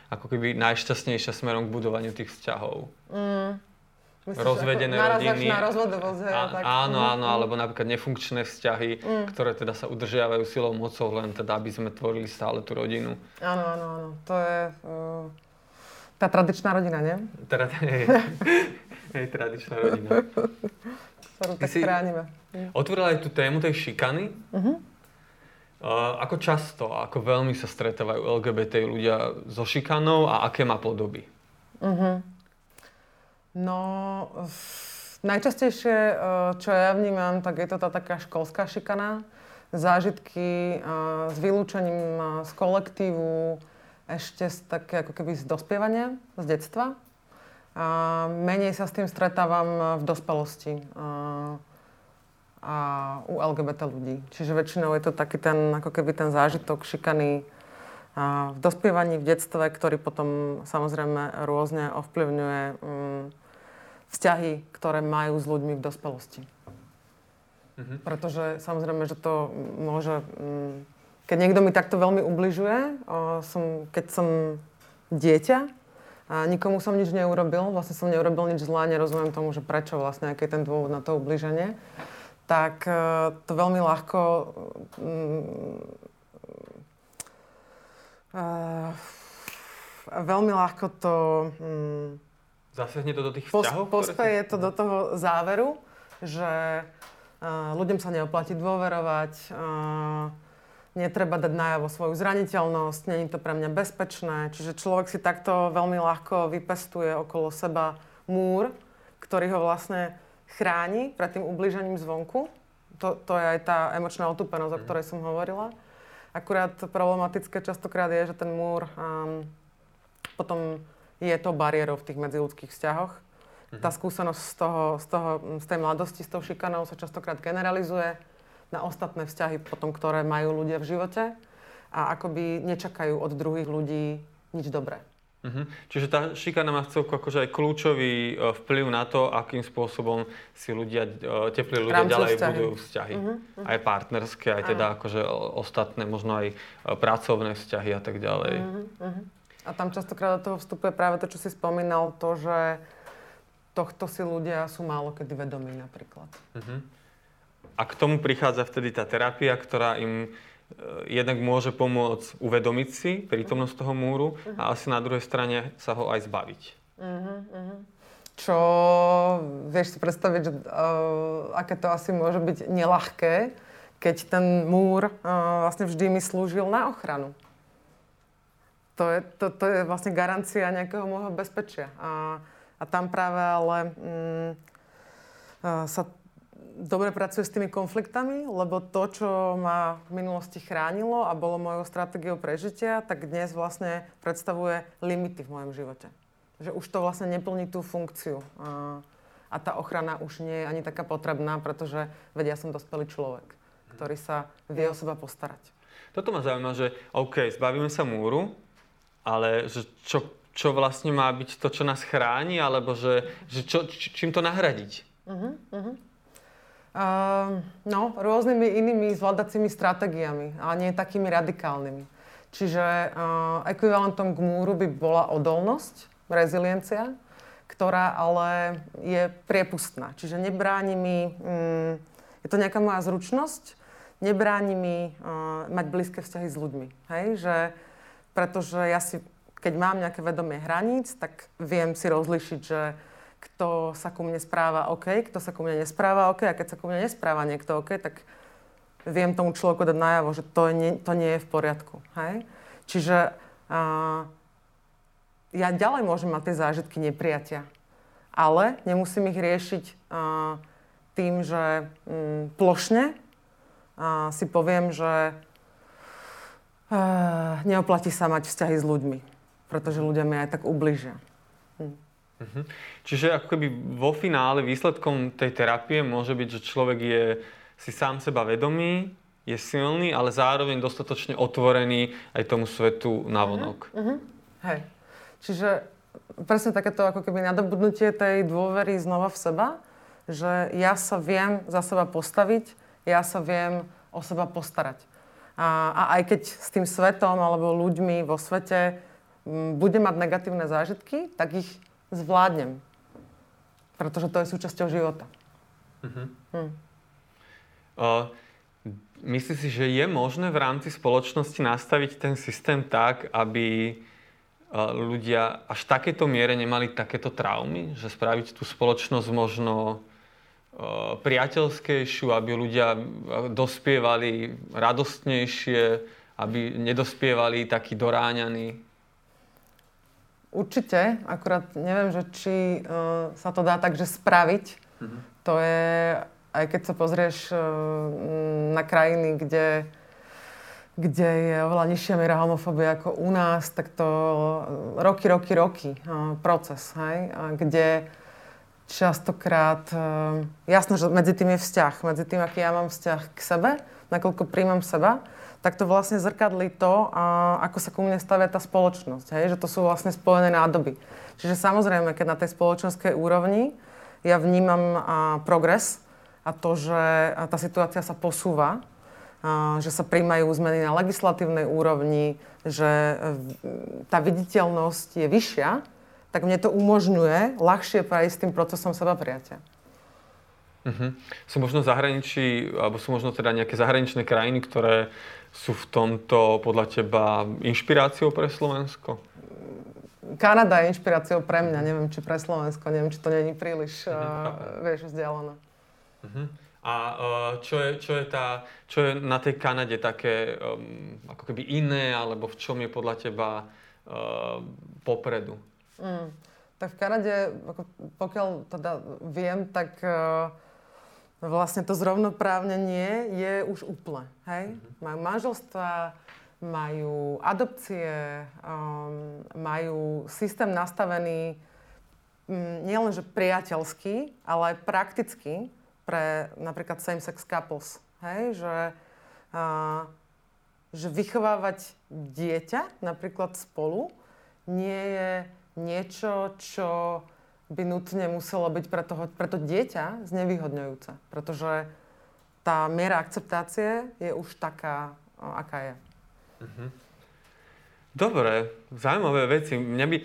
ako keby najšťastnejšia smerom k budovaniu tých vzťahov. Mm. Myslíš, Rozvedené rodiny. na rozvodovosť, hej, a, tak. Áno, mm, áno, mm. alebo napríklad nefunkčné vzťahy, mm. ktoré teda sa udržiavajú silou mocou, len teda, aby sme tvorili stále tú rodinu. Áno, áno, áno. To je uh, tá tradičná rodina, nie? Teda, *laughs* hej, hej, tradičná rodina. *laughs* Ktorú tak chránime. Otvorila aj tú tému tej šikany. Uh-huh. Uh, ako často, ako veľmi sa stretávajú LGBT ľudia so šikanou a aké má podoby? Uh-huh. No, najčastejšie, uh, čo ja vnímam, tak je to tá taká školská šikana. Zážitky uh, s vylúčením z kolektívu, ešte z také ako keby z dospievania, z detstva. A menej sa s tým stretávam v dospelosti a u LGBT ľudí. Čiže väčšinou je to taký ten, ako keby ten zážitok šikany v dospievaní, v detstve, ktorý potom samozrejme rôzne ovplyvňuje um, vzťahy, ktoré majú s ľuďmi v dospelosti. Mm-hmm. Pretože samozrejme, že to môže... Um, keď niekto mi takto veľmi ubližuje, o, som, keď som dieťa, a nikomu som nič neurobil, vlastne som neurobil nič zlé, nerozumiem tomu, že prečo vlastne, aký je ten dôvod na to ubliženie tak e, to veľmi ľahko uh, veľmi ľahko to um, Zasahne to do tých vzťahov? Pospeje to do toho záveru, že uh, ľuďom sa neoplatí dôverovať, uh, netreba dať najavo svoju zraniteľnosť, není to pre mňa bezpečné. Čiže človek si takto veľmi ľahko vypestuje okolo seba múr, ktorý ho vlastne chráni pred tým ubližením zvonku. To, to je aj tá emočná otúpenosť, o mhm. ktorej som hovorila. Akurát problematické častokrát je, že ten múr um, potom je to bariérou v tých medziľudských vzťahoch. Mhm. Tá skúsenosť z, toho, z, toho, z tej mladosti, s tou šikanou sa častokrát generalizuje na ostatné vzťahy potom, ktoré majú ľudia v živote a akoby nečakajú od druhých ľudí nič dobré. Uh-huh. Čiže tá šikana má celku akože aj kľúčový uh, vplyv na to, akým spôsobom si ľudia, uh, teplí ľudia Rámcu ďalej vzťahy. budujú vzťahy. Uh-huh. Aj partnerské, aj teda uh-huh. akože ostatné, možno aj uh, pracovné vzťahy a tak ďalej. Uh-huh. A tam častokrát do toho vstupuje práve to, čo si spomínal, to, že tohto si ľudia sú málo kedy vedomí napríklad. Uh-huh. A k tomu prichádza vtedy tá terapia, ktorá im Eh, jednak môže pomôcť uvedomiť si prítomnosť toho múru uh-huh. a asi na druhej strane sa ho aj zbaviť. Uh-huh, uh-huh. Čo vieš si predstaviť, že, uh, aké to asi môže byť nelahké, keď ten múr uh, vlastne vždy mi slúžil na ochranu. To je, to, to je vlastne garancia nejakého môjho bezpečia. A, a tam práve ale um, uh, sa dobre pracuje s tými konfliktami, lebo to, čo ma v minulosti chránilo a bolo mojou stratégiou prežitia, tak dnes vlastne predstavuje limity v mojom živote. Že už to vlastne neplní tú funkciu. A, a tá ochrana už nie je ani taká potrebná, pretože vedia, ja som dospelý človek, ktorý sa vie o seba postarať. toto ma zaujíma, že OK, zbavíme sa múru, ale že čo, čo vlastne má byť to, čo nás chráni, alebo že, že čo, čím to nahradiť? Uh-huh, uh-huh. Uh, no, rôznymi inými zvládacími stratégiami, ale nie takými radikálnymi. Čiže uh, ekvivalentom k múru by bola odolnosť, reziliencia, ktorá ale je priepustná. Čiže nebráni mi, um, je to nejaká moja zručnosť, nebráni mi uh, mať blízke vzťahy s ľuďmi. Hej? Že, pretože ja si, keď mám nejaké vedomie hraníc, tak viem si rozlišiť, že kto sa ku mne správa OK, kto sa ku mne nespráva OK a keď sa ku mne nespráva niekto OK, tak viem tomu človeku dať najavo, že to nie, to nie je v poriadku. Hej? Čiže uh, ja ďalej môžem mať tie zážitky nepriatia, ale nemusím ich riešiť uh, tým, že um, plošne uh, si poviem, že uh, neoplatí sa mať vzťahy s ľuďmi, pretože ľudia mi aj tak ubližia. Hm. Uh-huh. Čiže ako keby vo finále výsledkom tej terapie môže byť, že človek je si sám seba vedomý, je silný, ale zároveň dostatočne otvorený aj tomu svetu navonok. Uh-huh. Hej. Čiže presne takéto ako keby nadobudnutie tej dôvery znova v seba, že ja sa viem za seba postaviť, ja sa viem o seba postarať. A, a aj keď s tým svetom alebo ľuďmi vo svete m, budem mať negatívne zážitky, tak ich zvládnem. Pretože to je súčasťou života. Uh-huh. Hm. Uh, myslíš si, že je možné v rámci spoločnosti nastaviť ten systém tak, aby ľudia až v takéto miere nemali takéto traumy? Že spraviť tú spoločnosť možno priateľskejšiu, aby ľudia dospievali radostnejšie, aby nedospievali takí doráňaní? Určite, akurát neviem, že či uh, sa to dá tak, že spraviť. Mm-hmm. To je aj keď sa pozrieš eh, na krajiny, kde, kde je oveľa nižšia miera homofóbie ako u nás, tak to roky, roky, roky eh, proces, hej? kde častokrát, eh, jasné, že medzi tým je vzťah, medzi tým, aký ja mám vzťah k sebe, nakoľko príjmam seba, tak to vlastne zrkadlí to, ako sa ku mne stavia tá spoločnosť. Hej? Že to sú vlastne spojené nádoby. Čiže samozrejme, keď na tej spoločenskej úrovni ja vnímam progres, a to, že tá situácia sa posúva, že sa príjmajú zmeny na legislatívnej úrovni, že e, tá viditeľnosť je vyššia, tak mne to umožňuje ľahšie prejsť tým procesom seba prijatia. Uh-huh. Sú možno zahraničí, alebo sú možno teda nejaké zahraničné krajiny, ktoré sú v tomto podľa teba inšpiráciou pre Slovensko? Kanada je inšpiráciou pre mňa, neviem, či pre Slovensko, neviem, či to není príliš, uh, vieš, vzdialené. Uh-huh. A uh, čo, je, čo, je tá, čo je na tej Kanade také um, ako keby iné, alebo v čom je podľa teba uh, popredu? Mm. Tak v Kanade, pokiaľ teda viem, tak uh, vlastne to zrovnoprávnenie je už úplne. Hej? Mm-hmm. Majú manželstva, majú adopcie, um, majú systém nastavený um, nielenže priateľský, ale aj praktický pre napríklad same-sex couples. Hej? Že, a, že vychovávať dieťa napríklad spolu nie je niečo, čo by nutne muselo byť pre, toho, pre to dieťa znevýhodňujúce. Pretože tá miera akceptácie je už taká, aká je. Mm-hmm. Dobre, zaujímavé veci. Mňa by,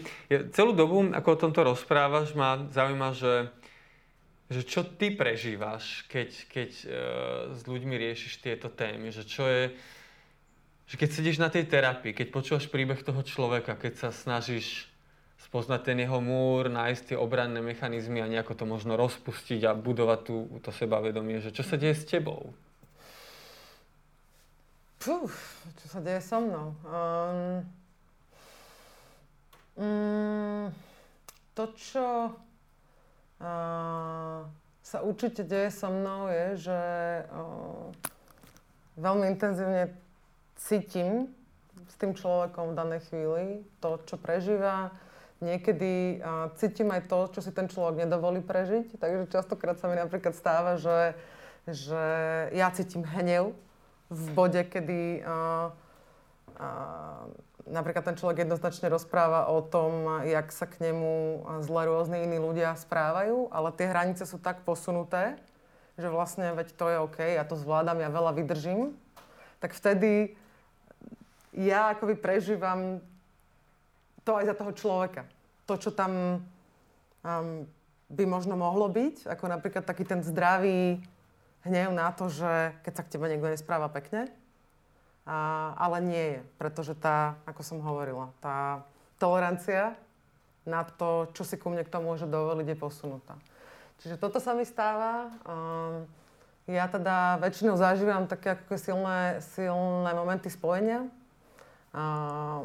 celú dobu, ako o tomto rozprávaš, ma zaujíma, že že čo ty prežívaš, keď, keď uh, s ľuďmi riešiš tieto témy, že čo je, že keď sedíš na tej terapii, keď počúvaš príbeh toho človeka, keď sa snažíš spoznať ten jeho múr, nájsť tie obranné mechanizmy a nejako to možno rozpustiť a budovať tú, to sebavedomie, že čo sa deje s tebou? Puf, čo sa deje so mnou? Um, um, to, čo sa určite deje so mnou je, že uh, veľmi intenzívne cítim s tým človekom v danej chvíli to, čo prežíva. Niekedy uh, cítim aj to, čo si ten človek nedovolí prežiť. Takže častokrát sa mi napríklad stáva, že, že ja cítim hnev v bode, kedy uh, uh, napríklad ten človek jednoznačne rozpráva o tom, jak sa k nemu zle rôzne iní ľudia správajú, ale tie hranice sú tak posunuté, že vlastne veď to je OK, ja to zvládam, ja veľa vydržím, tak vtedy ja akoby prežívam to aj za toho človeka. To, čo tam um, by možno mohlo byť, ako napríklad taký ten zdravý hnev na to, že keď sa k tebe niekto nespráva pekne, a, ale nie je, pretože tá, ako som hovorila, tá tolerancia na to, čo si ku mne kto môže dovoliť, je posunutá. Čiže toto sa mi stáva. Um, ja teda väčšinou zažívam také ako silné, silné momenty spojenia. A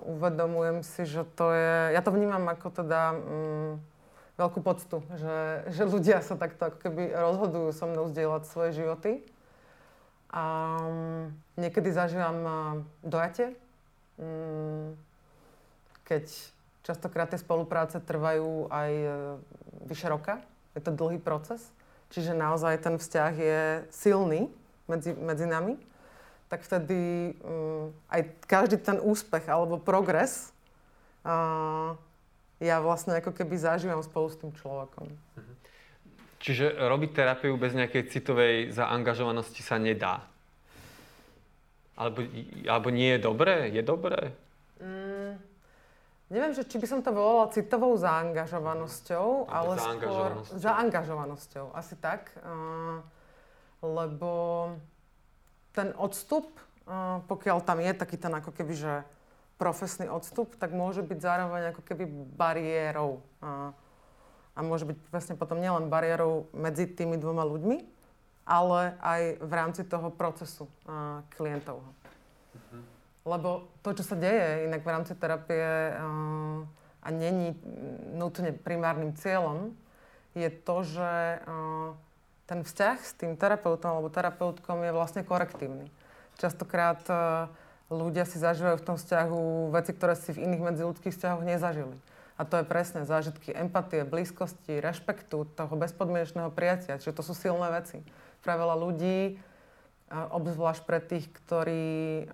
uvedomujem si, že to je... Ja to vnímam ako teda um, veľkú poctu, že, že ľudia sa takto ako keby rozhodujú so mnou zdieľať svoje životy. A um, niekedy zažívam uh, dojate, um, keď častokrát tie spolupráce trvajú aj uh, vyše roka. Je to dlhý proces, čiže naozaj ten vzťah je silný medzi, medzi nami. Tak vtedy um, aj každý ten úspech alebo progres uh, ja vlastne ako keby zažívam spolu s tým človekom. Mhm. Čiže robiť terapiu bez nejakej citovej zaangažovanosti sa nedá? Alebo, alebo nie je dobré? Je dobré? Mm, neviem, že či by som to volala citovou zaangažovanosťou, alebo ale skôr zaangažovanosťou. Asi tak. Uh, lebo ten odstup, uh, pokiaľ tam je taký ten ako keby, že profesný odstup, tak môže byť zároveň ako keby bariérou. Uh, a môže byť vlastne potom nielen bariérou medzi tými dvoma ľuďmi, ale aj v rámci toho procesu uh, klientov. Uh-huh. Lebo to, čo sa deje inak v rámci terapie uh, a není nutne primárnym cieľom, je to, že uh, ten vzťah s tým terapeutom alebo terapeutkom je vlastne korektívny. Častokrát uh, ľudia si zažívajú v tom vzťahu veci, ktoré si v iných medziludských vzťahoch nezažili. A to je presne zážitky empatie, blízkosti, rešpektu, toho bezpodmienečného prijatia. Čiže to sú silné veci pre veľa ľudí, obzvlášť pre tých, ktorí,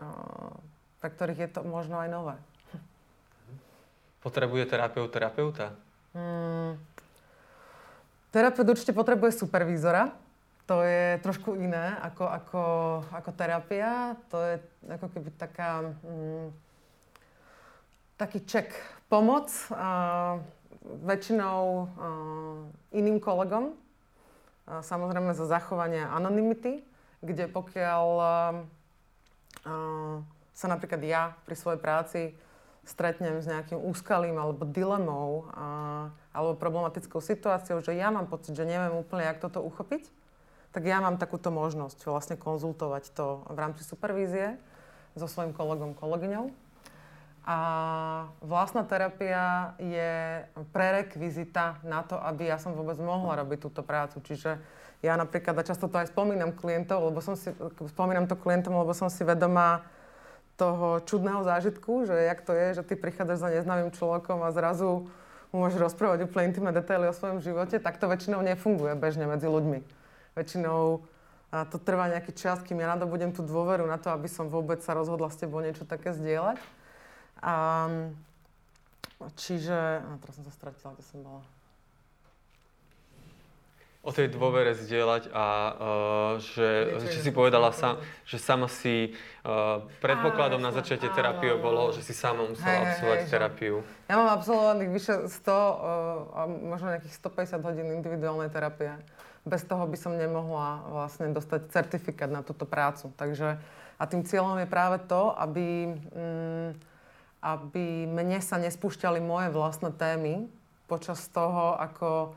pre ktorých je to možno aj nové. Potrebuje terapeut terapeuta? Hmm. Terapeut určite potrebuje supervízora. To je trošku iné ako, ako, ako terapia. To je ako keby taká... Hmm, taký ček pomoc uh, väčšinou uh, iným kolegom, uh, samozrejme za zachovanie anonymity, kde pokiaľ uh, sa napríklad ja pri svojej práci stretnem s nejakým úskalím alebo dilemou uh, alebo problematickou situáciou, že ja mám pocit, že neviem úplne, jak toto uchopiť, tak ja mám takúto možnosť vlastne konzultovať to v rámci supervízie so svojím kolegom, kolegyňou. A vlastná terapia je prerekvizita na to, aby ja som vôbec mohla robiť túto prácu. Čiže ja napríklad, a často to aj spomínam klientov, lebo som si, spomínam to klientom, lebo som si vedomá toho čudného zážitku, že jak to je, že ty prichádzaš za neznámym človekom a zrazu mu môžeš rozprávať úplne intimné detaily o svojom živote, tak to väčšinou nefunguje bežne medzi ľuďmi. Väčšinou a to trvá nejaký čas, kým ja nadobudem tú dôveru na to, aby som vôbec sa rozhodla s tebou niečo také zdieľať. A, čiže, a teraz som sa stratila, kde som bola. O tej dôvere zdieľať a uh, že, že si povedala, sa, že sama si uh, predpokladom na začiatie terapie bolo, že si sama musela hej, absolvovať hej, terapiu. Ja mám absolvovaných vyše 100 uh, a možno nejakých 150 hodín individuálnej terapie. Bez toho by som nemohla vlastne dostať certifikát na túto prácu. Takže a tým cieľom je práve to, aby mm, aby mne sa nespúšťali moje vlastné témy počas toho, ako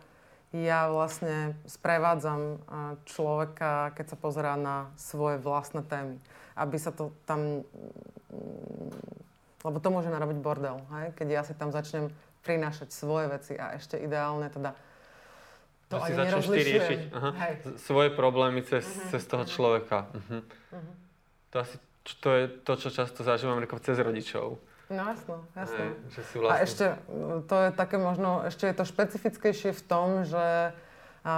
ja vlastne sprevádzam človeka, keď sa pozerá na svoje vlastné témy. Aby sa to tam... Lebo to môže narobiť bordel, hej? keď ja si tam začnem prinášať svoje veci a ešte ideálne teda to ani začneš ty riešiť Aha. Hej. svoje problémy cez, uh-huh. cez toho človeka. Uh-huh. Uh-huh. To asi to je to, čo často zažívam cez rodičov No jasno, jasno. Že si vlastne... A ešte, to je také možno, ešte je to špecifickejšie v tom, že a,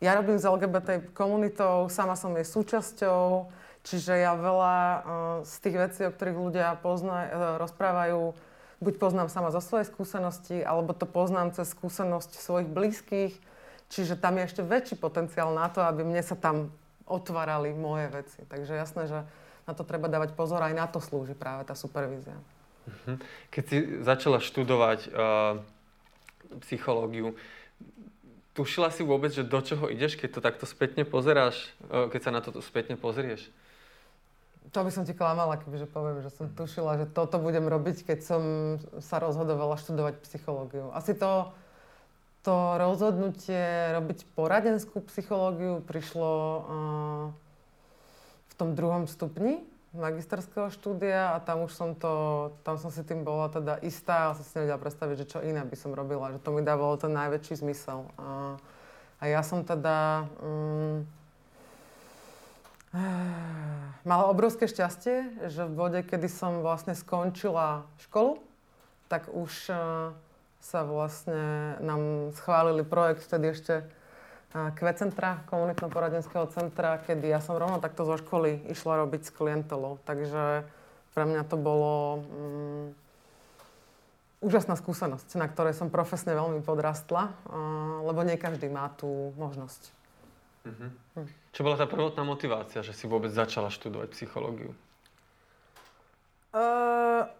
ja robím s LGBT komunitou, sama som jej súčasťou, Čiže ja veľa uh, z tých vecí, o ktorých ľudia pozna, uh, rozprávajú, buď poznám sama zo svojej skúsenosti, alebo to poznám cez skúsenosť svojich blízkych. Čiže tam je ešte väčší potenciál na to, aby mne sa tam otvárali moje veci. Takže jasné, že na to treba dávať pozor, aj na to slúži práve tá supervízia. Mhm. Keď si začala študovať uh, psychológiu, tušila si vôbec, že do čoho ideš, keď to takto spätne pozeráš, uh, keď sa na to spätne pozrieš? To by som ti klamala, kebyže poviem, že som tušila, že toto budem robiť, keď som sa rozhodovala študovať psychológiu. Asi to, to rozhodnutie robiť poradenskú psychológiu prišlo uh, tom druhom stupni magisterského štúdia a tam už som to, tam som si tým bola teda istá a som si nevedela predstaviť, že čo iné by som robila, že to mi dávalo ten najväčší zmysel. A, a ja som teda... Um, *sighs* Mala obrovské šťastie, že v bode, kedy som vlastne skončila školu, tak už uh, sa vlastne nám schválili projekt vtedy ešte uh, centra, komunitno-poradenského centra, kedy ja som rovno takto zo školy išla robiť s klientelou. Takže pre mňa to bolo um, úžasná skúsenosť, na ktorej som profesne veľmi podrastla, uh, lebo nie každý má tú možnosť. Uh-huh. Hm. Čo bola tá prvotná motivácia, že si vôbec začala študovať psychológiu? Uh,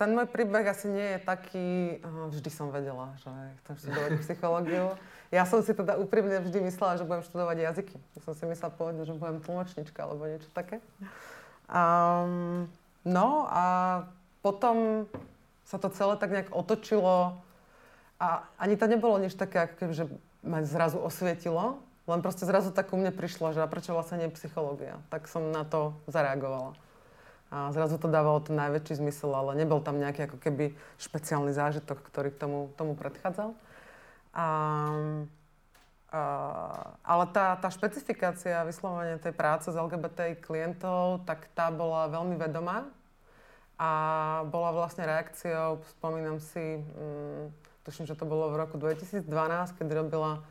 ten môj príbeh asi nie je taký... Vždy som vedela, že chcem študovať psychológiu. Ja som si teda úprimne vždy myslela, že budem študovať jazyky. Ja som si myslela pôvodne, že budem tlmočnička alebo niečo také. Um, no a potom sa to celé tak nejak otočilo a ani to nebolo nič také, ako keby, že ma zrazu osvietilo, len proste zrazu tak ku mne prišlo, že a prečo vlastne nie psychológia. Tak som na to zareagovala. A zrazu to dávalo ten najväčší zmysel, ale nebol tam nejaký ako keby špeciálny zážitok, ktorý tomu, tomu predchádzal. A, a, ale tá, tá špecifikácia vyslovene tej práce s LGBT klientov, tak tá bola veľmi vedomá a bola vlastne reakciou, spomínam si, mm, tuším, že to bolo v roku 2012, kedy robila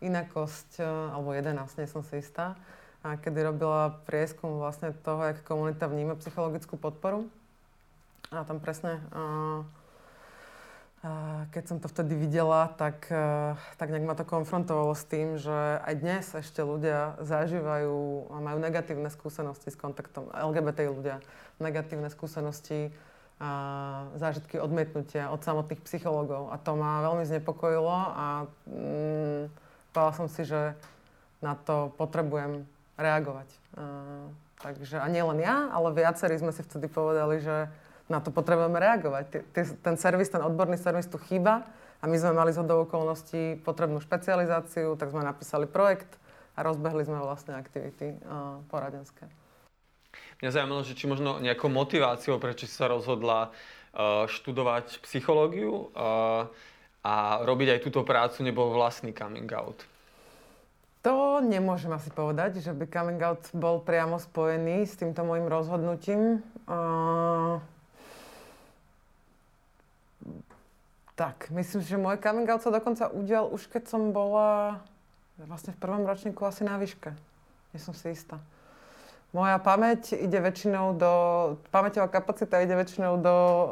inakosť, alebo 11, nie som si istá, a kedy robila prieskum vlastne toho, jak komunita vníma psychologickú podporu. A tam presne, a, a keď som to vtedy videla, tak, e, tak nejak ma to konfrontovalo s tým, že aj dnes ešte ľudia zažívajú a majú negatívne skúsenosti s kontaktom, LGBT ľudia, negatívne skúsenosti a zážitky odmietnutia od samotných psychológov. A to ma veľmi znepokojilo a mm, povedala som si, že na to potrebujem reagovať. Uh, takže, a nie len ja, ale viacerí sme si vtedy povedali, že na to potrebujeme reagovať. Ten servis, ten odborný servis tu chýba a my sme mali z okolností potrebnú špecializáciu, tak sme napísali projekt a rozbehli sme vlastne aktivity uh, poradenské. Mňa zaujímalo, že či možno nejakou motiváciou, prečo si sa rozhodla uh, študovať psychológiu, uh, a robiť aj túto prácu nebol vlastný coming out? To nemôžem asi povedať, že by coming out bol priamo spojený s týmto môjim rozhodnutím. Tak, myslím, že môj coming out sa dokonca udial už keď som bola vlastne v prvom ročníku asi na výške. Nie som si istá. Moja pamäť ide väčšinou do, pamäťová kapacita ide väčšinou do uh,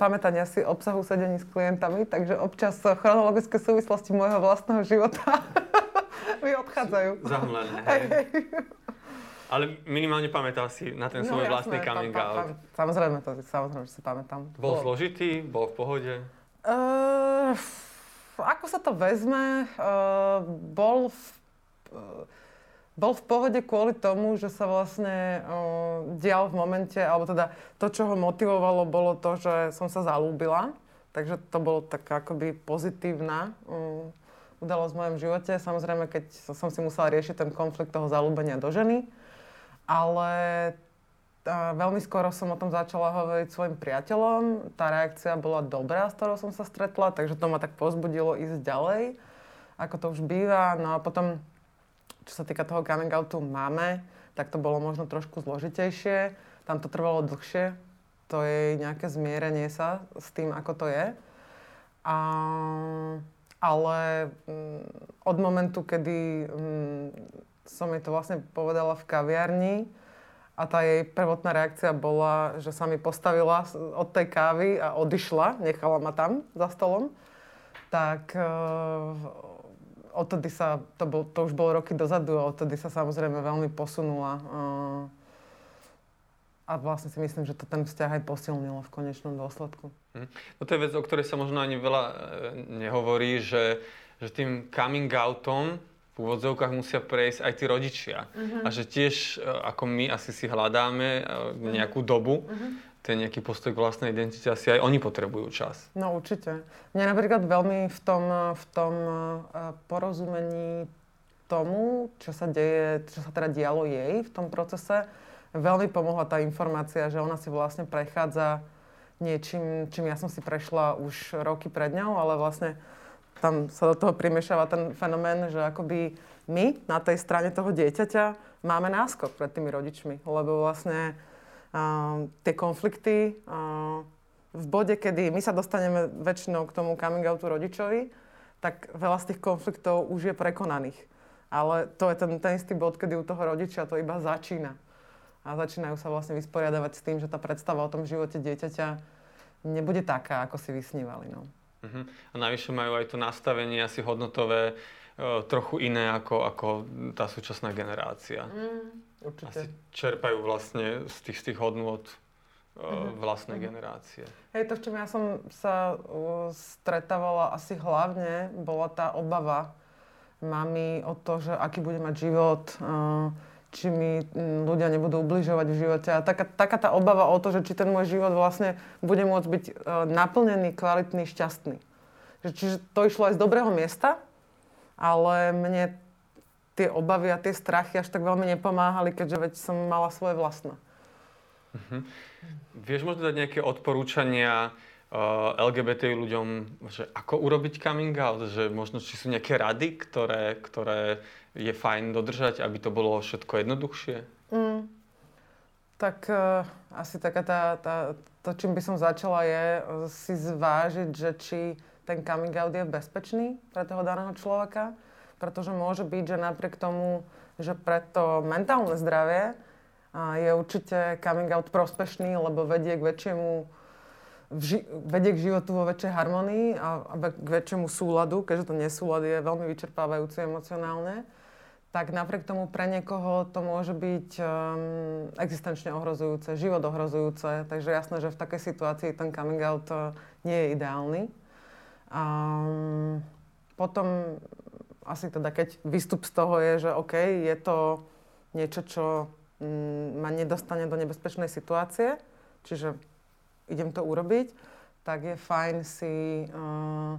pamätania si obsahu sedení s klientami, takže občas chronologické súvislosti môjho vlastného života *laughs* mi odchádzajú. Zahmlené, *laughs* hej. Ale minimálne pamätal si na ten no, svoj jasné, vlastný coming pa, pa, out. Samozrejme, to, samozrejme, že si pamätám. Bol bolo. zložitý? Bol v pohode? Uh, ako sa to vezme? Uh, bol v, uh, bol v pohode kvôli tomu, že sa vlastne uh, dial v momente, alebo teda to, čo ho motivovalo, bolo to, že som sa zalúbila. Takže to bolo tak akoby pozitívna uh, udalosť v mojom živote. Samozrejme, keď som si musela riešiť ten konflikt toho zalúbenia do ženy. Ale uh, veľmi skoro som o tom začala hovoriť svojim priateľom. Tá reakcia bola dobrá, s ktorou som sa stretla, takže to ma tak pozbudilo ísť ďalej, ako to už býva. No a potom čo sa týka toho coming outu máme, tak to bolo možno trošku zložitejšie. Tam to trvalo dlhšie. To je nejaké zmierenie sa s tým, ako to je. A, ale mm, od momentu, kedy mm, som jej to vlastne povedala v kaviarni a tá jej prvotná reakcia bola, že sa mi postavila od tej kávy a odišla, nechala ma tam za stolom, tak uh, odtedy sa, to, bol, to už bolo roky dozadu a odtedy sa samozrejme veľmi posunula. Uh, a vlastne si myslím, že to ten vzťah aj posilnilo v konečnom dôsledku. Hm. No to je vec, o ktorej sa možno ani veľa e, nehovorí, že, že tým coming outom v úvodzovkách musia prejsť aj tí rodičia. Uh-huh. A že tiež, e, ako my asi si hľadáme e, nejakú dobu, uh-huh. ten nejaký postoj k vlastnej identite, asi aj oni potrebujú čas. No určite. Mne napríklad veľmi v tom, v tom porozumení tomu, čo sa deje, čo sa teda dialo jej v tom procese, veľmi pomohla tá informácia, že ona si vlastne prechádza niečím, čím ja som si prešla už roky pred ňou, ale vlastne tam sa do toho primiešava ten fenomén, že akoby my na tej strane toho dieťaťa máme náskok pred tými rodičmi, lebo vlastne uh, tie konflikty uh, v bode, kedy my sa dostaneme väčšinou k tomu coming outu rodičovi, tak veľa z tých konfliktov už je prekonaných. Ale to je ten, ten istý bod, kedy u toho rodiča to iba začína a začínajú sa vlastne vysporiadavať s tým, že tá predstava o tom živote dieťaťa nebude taká, ako si vysnívali. No. Uh-huh. A navyše majú aj to nastavenie asi hodnotové e, trochu iné ako, ako tá súčasná generácia. Mm, určite. Asi čerpajú vlastne z tých, z tých hodnot e, uh-huh. vlastnej uh-huh. generácie. Hej, to, v čom ja som sa uh, stretávala asi hlavne, bola tá obava mami o to, že aký bude mať život, uh, či mi ľudia nebudú ubližovať v živote. A taká, taká tá obava o to, že či ten môj život vlastne bude môcť byť uh, naplnený, kvalitný, šťastný. Že, čiže to išlo aj z dobrého miesta, ale mne tie obavy a tie strachy až tak veľmi nepomáhali, keďže veď som mala svoje vlastné. Uh-huh. Vieš možno dať nejaké odporúčania LGBT ľuďom, že ako urobiť coming out? Že možno či sú nejaké rady, ktoré, ktoré je fajn dodržať, aby to bolo všetko jednoduchšie? Mm. Tak uh, asi taká tá, tá, to, čím by som začala, je uh, si zvážiť, že či ten coming out je bezpečný pre toho daného človeka, pretože môže byť, že napriek tomu, že pre to mentálne zdravie uh, je určite coming out prospešný, lebo vedie k väčšiemu ži- vedie k životu vo väčšej harmonii a, a k väčšiemu súladu, keďže to nesúlad je veľmi vyčerpávajúce emocionálne tak napriek tomu pre niekoho to môže byť um, existenčne ohrozujúce, život ohrozujúce. Takže jasné, že v takej situácii ten coming out uh, nie je ideálny. Um, potom asi teda, keď výstup z toho je, že OK, je to niečo, čo um, ma nedostane do nebezpečnej situácie, čiže idem to urobiť, tak je fajn si uh,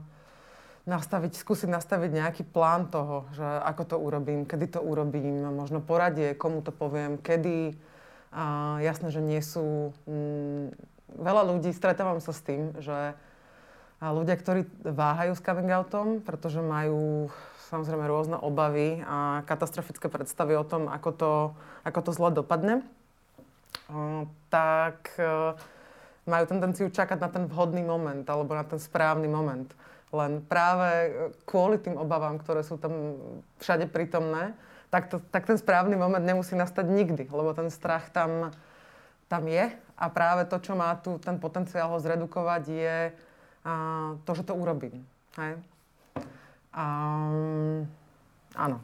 nastaviť, skúsiť nastaviť nejaký plán toho, že ako to urobím, kedy to urobím, možno poradie, komu to poviem, kedy. A jasné, že nie sú... Mm, veľa ľudí, stretávam sa s tým, že ľudia, ktorí váhajú s coming outom, pretože majú samozrejme rôzne obavy a katastrofické predstavy o tom, ako to, ako to zle dopadne, tak e, majú tendenciu čakať na ten vhodný moment alebo na ten správny moment. Len práve e, kvôli tým obavám, ktoré sú tam všade prítomné, tak, to, tak ten správny moment nemusí nastať nikdy, lebo ten strach tam, tam je a práve to, čo má tu ten potenciál ho zredukovať, je a, to, že to urobím. Hej? A, áno.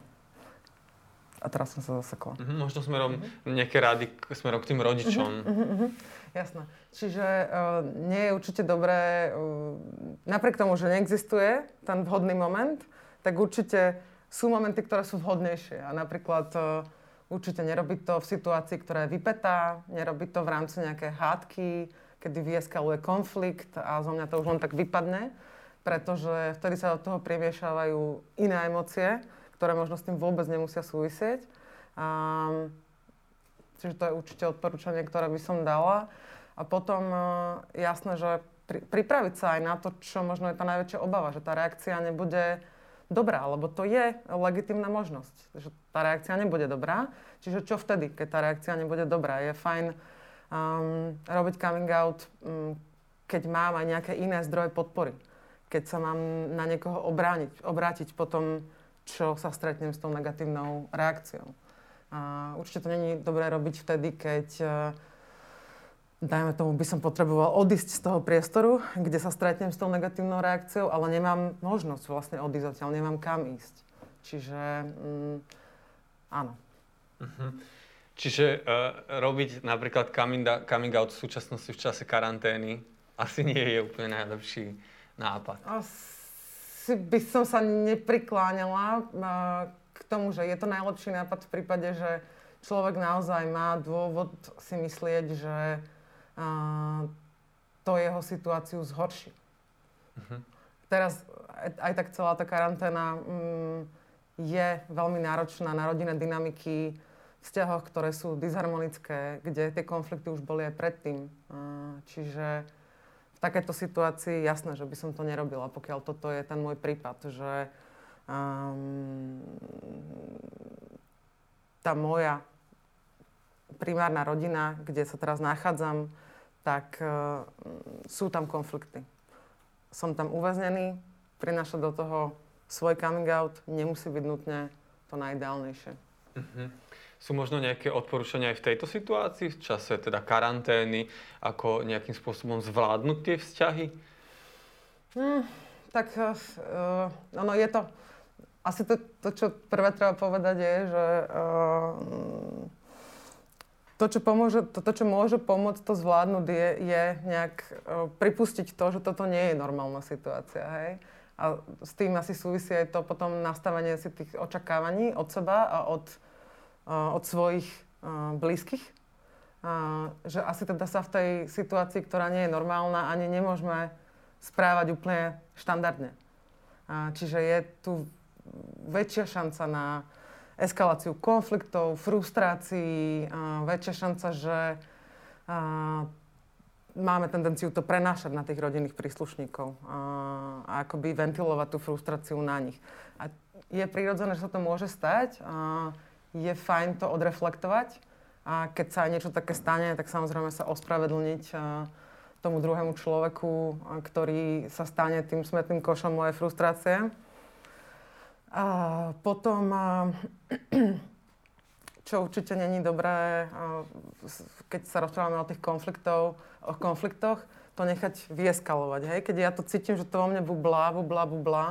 A teraz som sa zasekla. Mm-hmm, možno smerom mm-hmm. nejaké rady smerom k tým rodičom. Mm-hmm, mm-hmm. Jasné. Čiže uh, nie je určite dobré, uh, napriek tomu, že neexistuje ten vhodný moment, tak určite sú momenty, ktoré sú vhodnejšie. A napríklad uh, určite nerobiť to v situácii, ktorá je vypetá, nerobiť to v rámci nejaké hádky, kedy vyeskaluje konflikt a zo mňa to už len tak vypadne, pretože vtedy sa do toho primiešavajú iné emócie, ktoré možno s tým vôbec nemusia súvisieť. Um, čiže to je určite odporúčanie, ktoré by som dala. A potom uh, jasné, že pri, pripraviť sa aj na to, čo možno je tá najväčšia obava, že tá reakcia nebude dobrá, lebo to je legitimná možnosť, že tá reakcia nebude dobrá. Čiže čo vtedy, keď tá reakcia nebude dobrá? Je fajn um, robiť coming out, um, keď mám aj nejaké iné zdroje podpory. Keď sa mám na niekoho obrániť, obrátiť potom čo sa stretnem s tou negatívnou reakciou. A určite to není dobré robiť vtedy, keď dajme tomu, by som potreboval odísť z toho priestoru, kde sa stretnem s tou negatívnou reakciou, ale nemám možnosť vlastne odísť odtiaľ, nemám kam ísť. Čiže mm, áno. Uh-huh. Čiže uh, robiť napríklad coming, coming out v súčasnosti v čase karantény asi nie je úplne najlepší nápad. Asi by som sa neprikláňala uh, k tomu, že je to najlepší nápad v prípade, že človek naozaj má dôvod si myslieť, že to jeho situáciu zhorší. Uh-huh. Teraz aj tak celá tá karanténa mm, je veľmi náročná na rodinné dynamiky, vzťahoch, ktoré sú disharmonické, kde tie konflikty už boli aj predtým. čiže v takéto situácii jasné, že by som to nerobila, pokiaľ toto je ten môj prípad, že um, tá moja primárna rodina, kde sa teraz nachádzam, tak uh, sú tam konflikty. Som tam uväznený, prináša do toho svoj coming out, nemusí byť nutne to najideálnejšie. Uh-huh. Sú možno nejaké odporúčania aj v tejto situácii, v čase teda karantény, ako nejakým spôsobom zvládnuť tie vzťahy? Hmm, tak uh, ono je to... Asi to, to, čo prvé treba povedať je, že uh, to, čo, pomôže, to, to, čo môže pomôcť to zvládnuť, je, je nejak uh, pripustiť to, že toto nie je normálna situácia, hej? A s tým asi súvisí aj to potom nastavenie si tých očakávaní od seba a od, uh, od svojich uh, blízkych. Uh, že asi teda sa v tej situácii, ktorá nie je normálna, ani nemôžeme správať úplne štandardne. Uh, čiže je tu väčšia šanca na eskaláciu konfliktov, frustrácií, väčšia šanca, že máme tendenciu to prenášať na tých rodinných príslušníkov a, a akoby ventilovať tú frustráciu na nich. A je prirodzené, že sa to môže stať. A je fajn to odreflektovať a keď sa niečo také stane, tak samozrejme sa ospravedlniť tomu druhému človeku, ktorý sa stane tým smetným košom mojej frustrácie. A potom, *clears throat* čo určite není dobré, keď sa rozprávame o tých konfliktov, o konfliktoch, to nechať vyeskalovať. Hej? Keď ja to cítim, že to vo mne bublá, bublá, bublá,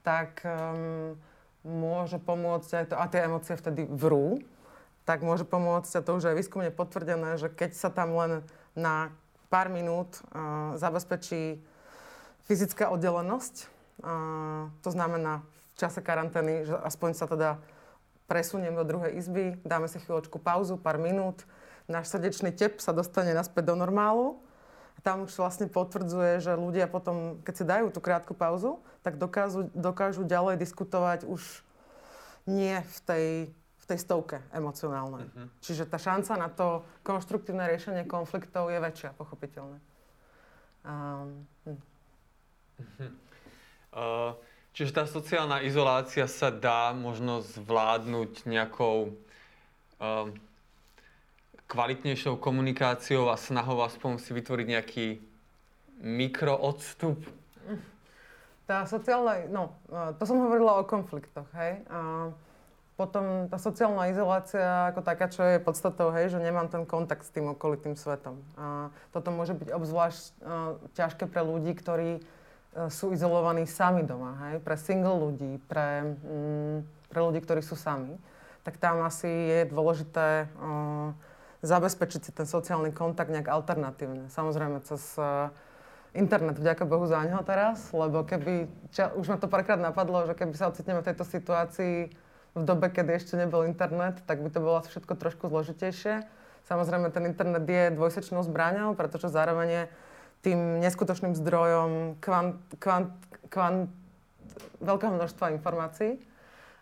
tak um, môže pomôcť aj to, a tie emócie vtedy vrú, tak môže pomôcť, a to už je výskumne potvrdené, že keď sa tam len na pár minút uh, zabezpečí fyzická oddelenosť, uh, to znamená v čase karantény, že aspoň sa teda presuniem do druhej izby, dáme si chvíľočku pauzu, pár minút, náš srdečný tep sa dostane naspäť do normálu. A tam už vlastne potvrdzuje, že ľudia potom, keď si dajú tú krátku pauzu, tak dokážu, dokážu ďalej diskutovať už nie v tej, v tej stovke emocionálnej. Uh-huh. Čiže tá šanca na to konštruktívne riešenie konfliktov je väčšia, pochopiteľne. Um, hm. uh-huh. uh... Čiže tá sociálna izolácia sa dá možno zvládnuť nejakou um, kvalitnejšou komunikáciou a snahou aspoň si vytvoriť nejaký mikroodstup? Tá sociálna, no, to som hovorila o konfliktoch, hej. A potom tá sociálna izolácia ako taká, čo je podstatou, hej, že nemám ten kontakt s tým okolitým svetom. A toto môže byť obzvlášť uh, ťažké pre ľudí, ktorí E, sú izolovaní sami doma, hej? pre single ľudí, pre, mm, pre ľudí, ktorí sú sami, tak tam asi je dôležité uh, zabezpečiť si ten sociálny kontakt nejak alternatívne. Samozrejme cez uh, internet, vďaka Bohu za neho teraz, lebo keby, ča, už ma to párkrát napadlo, že keby sa ocitneme v tejto situácii v dobe, kedy ešte nebol internet, tak by to bolo všetko trošku zložitejšie. Samozrejme, ten internet je dvojsečnou zbraňou, pretože zároveň je tým neskutočným zdrojom kvant, kvant, kvant, veľkého množstva informácií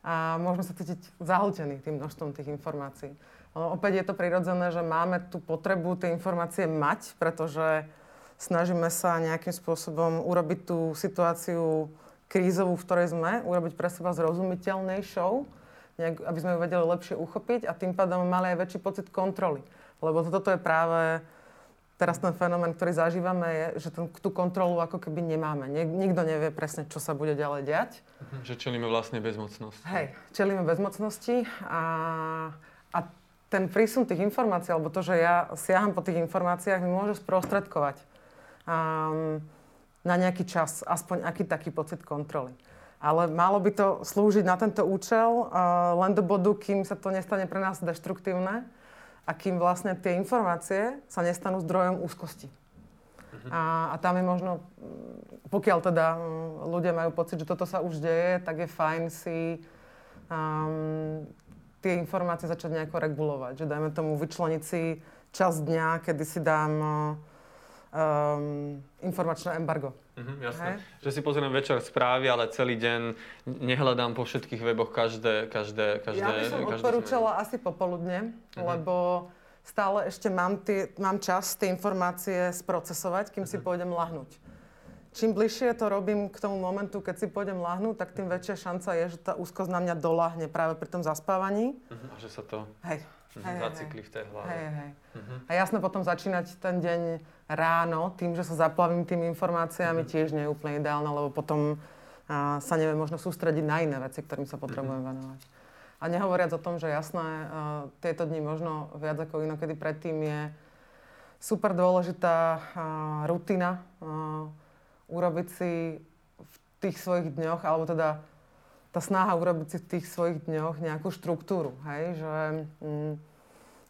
a môžeme sa cítiť zahltení tým množstvom tých informácií. No, opäť je to prirodzené, že máme tú potrebu tie informácie mať, pretože snažíme sa nejakým spôsobom urobiť tú situáciu krízovú, v ktorej sme, urobiť pre seba zrozumiteľnejšou, nejak, aby sme ju vedeli lepšie uchopiť a tým pádom mali aj väčší pocit kontroly. Lebo toto je práve teraz ten fenomén, ktorý zažívame, je, že ten, tú kontrolu ako keby nemáme. Nik, nikto nevie presne, čo sa bude ďalej diať. Mhm, že čelíme vlastne bezmocnosti. Hej, čelíme bezmocnosti a, a ten prísun tých informácií, alebo to, že ja siaham po tých informáciách, mi môže sprostredkovať um, na nejaký čas aspoň aký taký pocit kontroly. Ale malo by to slúžiť na tento účel uh, len do bodu, kým sa to nestane pre nás deštruktívne a kým vlastne tie informácie sa nestanú zdrojom úzkosti. Uh-huh. A, a tam je možno, pokiaľ teda ľudia majú pocit, že toto sa už deje, tak je fajn si um, tie informácie začať nejako regulovať. Že dajme tomu vyčleniť si čas dňa, kedy si dám um, informačné embargo. Mhm, jasné. Že si pozriem večer správy, ale celý deň nehľadám po všetkých weboch každé, každé, každé Ja by som odporúčala zmenu. asi popoludne, uh-huh. lebo stále ešte mám, tie, mám čas tie informácie sprocesovať, kým uh-huh. si mhm. pôjdem lahnúť. Čím bližšie to robím k tomu momentu, keď si pôjdem lahnúť, tak tým väčšia šanca je, že tá úzkosť na mňa doláhne práve pri tom zaspávaní. Uh-huh. A že sa to... Hej. Hej, zacykli v tej hlave. Hej, hej. Uh-huh. A jasne potom začínať ten deň ráno tým, že sa zaplavím tými informáciami, uh-huh. tiež nie je úplne ideálne, lebo potom a, sa neviem možno sústrediť na iné veci, ktorým sa potrebujem uh-huh. venovať. A nehovoriac o tom, že jasné, a, tieto dni možno viac ako inokedy predtým je super dôležitá a, rutina. A, urobiť si v tých svojich dňoch, alebo teda tá snaha urobiť si v tých svojich dňoch nejakú štruktúru, hej, že mm,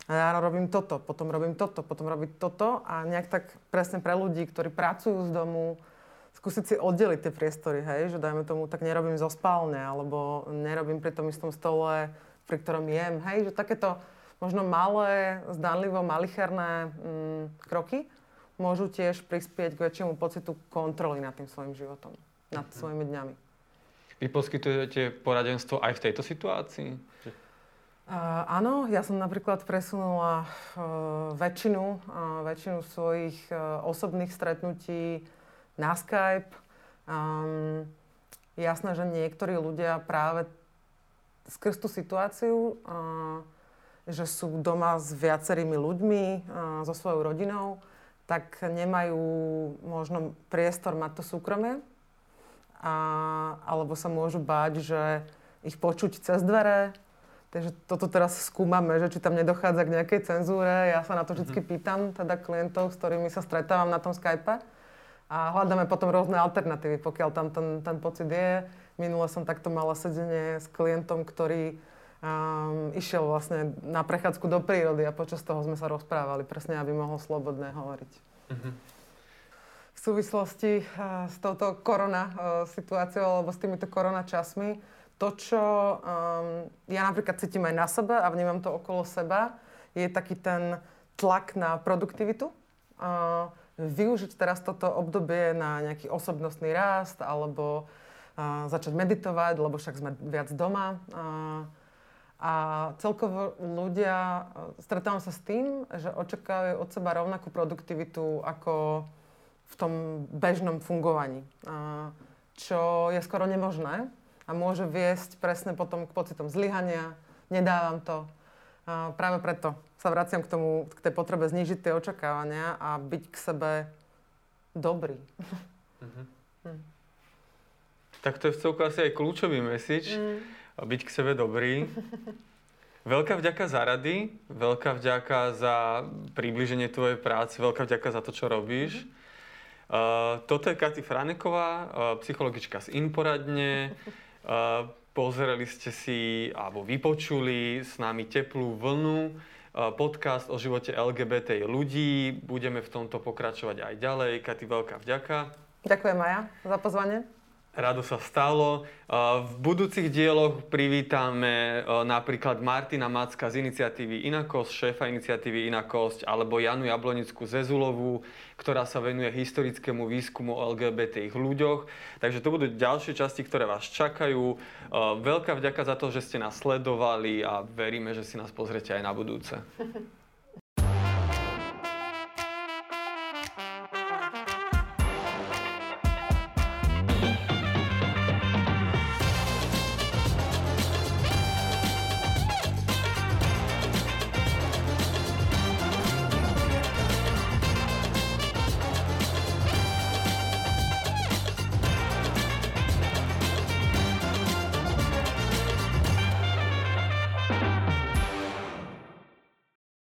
ja robím toto, potom robím toto, potom robím toto a nejak tak presne pre ľudí, ktorí pracujú z domu, skúsiť si oddeliť tie priestory, hej, že dajme tomu, tak nerobím zo spálne, alebo nerobím pri tom istom stole, pri ktorom jem, hej, že takéto možno malé, zdánlivo malicherné mm, kroky môžu tiež prispieť k väčšiemu pocitu kontroly nad tým svojim životom, nad svojimi dňami. Vy poskytujete poradenstvo aj v tejto situácii? Uh, áno, ja som napríklad presunula uh, väčšinu, uh, väčšinu svojich uh, osobných stretnutí na Skype. Um, jasné, že niektorí ľudia práve skrz tú situáciu, uh, že sú doma s viacerými ľuďmi, uh, so svojou rodinou, tak nemajú možno priestor mať to súkromie a, alebo sa môžu báť, že ich počuť cez dvere. Takže toto teraz skúmame, že či tam nedochádza k nejakej cenzúre. Ja sa na to vždy mm-hmm. pýtam, teda klientov, s ktorými sa stretávam na tom Skype. A hľadáme potom rôzne alternatívy, pokiaľ tam ten, ten pocit je. Minule som takto mala sedenie s klientom, ktorý um, išiel vlastne na prechádzku do prírody a počas toho sme sa rozprávali, presne aby mohol slobodne hovoriť. Mm-hmm súvislosti eh, s touto korona eh, situáciou alebo s týmito korona časmi. To, čo um, ja napríklad cítim aj na sebe a vnímam to okolo seba, je taký ten tlak na produktivitu. Uh, využiť teraz toto obdobie na nejaký osobnostný rast alebo uh, začať meditovať, lebo však sme viac doma. Uh, a celkovo ľudia, stretávam sa s tým, že očakávajú od seba rovnakú produktivitu ako v tom bežnom fungovaní. Čo je skoro nemožné a môže viesť presne potom k pocitom zlyhania, nedávam to. A práve preto sa vraciam k tomu, k tej potrebe znížiť tie očakávania a byť k sebe dobrý. Mm-hmm. Mm. Tak to je v celku asi aj kľúčový message. Mm. Byť k sebe dobrý. Veľká vďaka za rady, veľká vďaka za približenie tvojej práce, veľká vďaka za to, čo robíš. Mm-hmm. Toto je Katy Franeková, uh, psychologička z Inforadne. Uh, pozreli ste si, alebo vypočuli s nami teplú vlnu, podcast o živote LGBT ľudí. Budeme v tomto pokračovať aj ďalej. Katy, veľká vďaka. Ďakujem Maja za pozvanie. Rado sa stalo. V budúcich dieloch privítame napríklad Martina Macka z iniciatívy Inakosť, šéfa iniciatívy Inakosť, alebo Janu Jablonickú Zezulovú, ktorá sa venuje historickému výskumu o LGBT ľuďoch. Takže to budú ďalšie časti, ktoré vás čakajú. Veľká vďaka za to, že ste nás sledovali a veríme, že si nás pozrete aj na budúce. *laughs*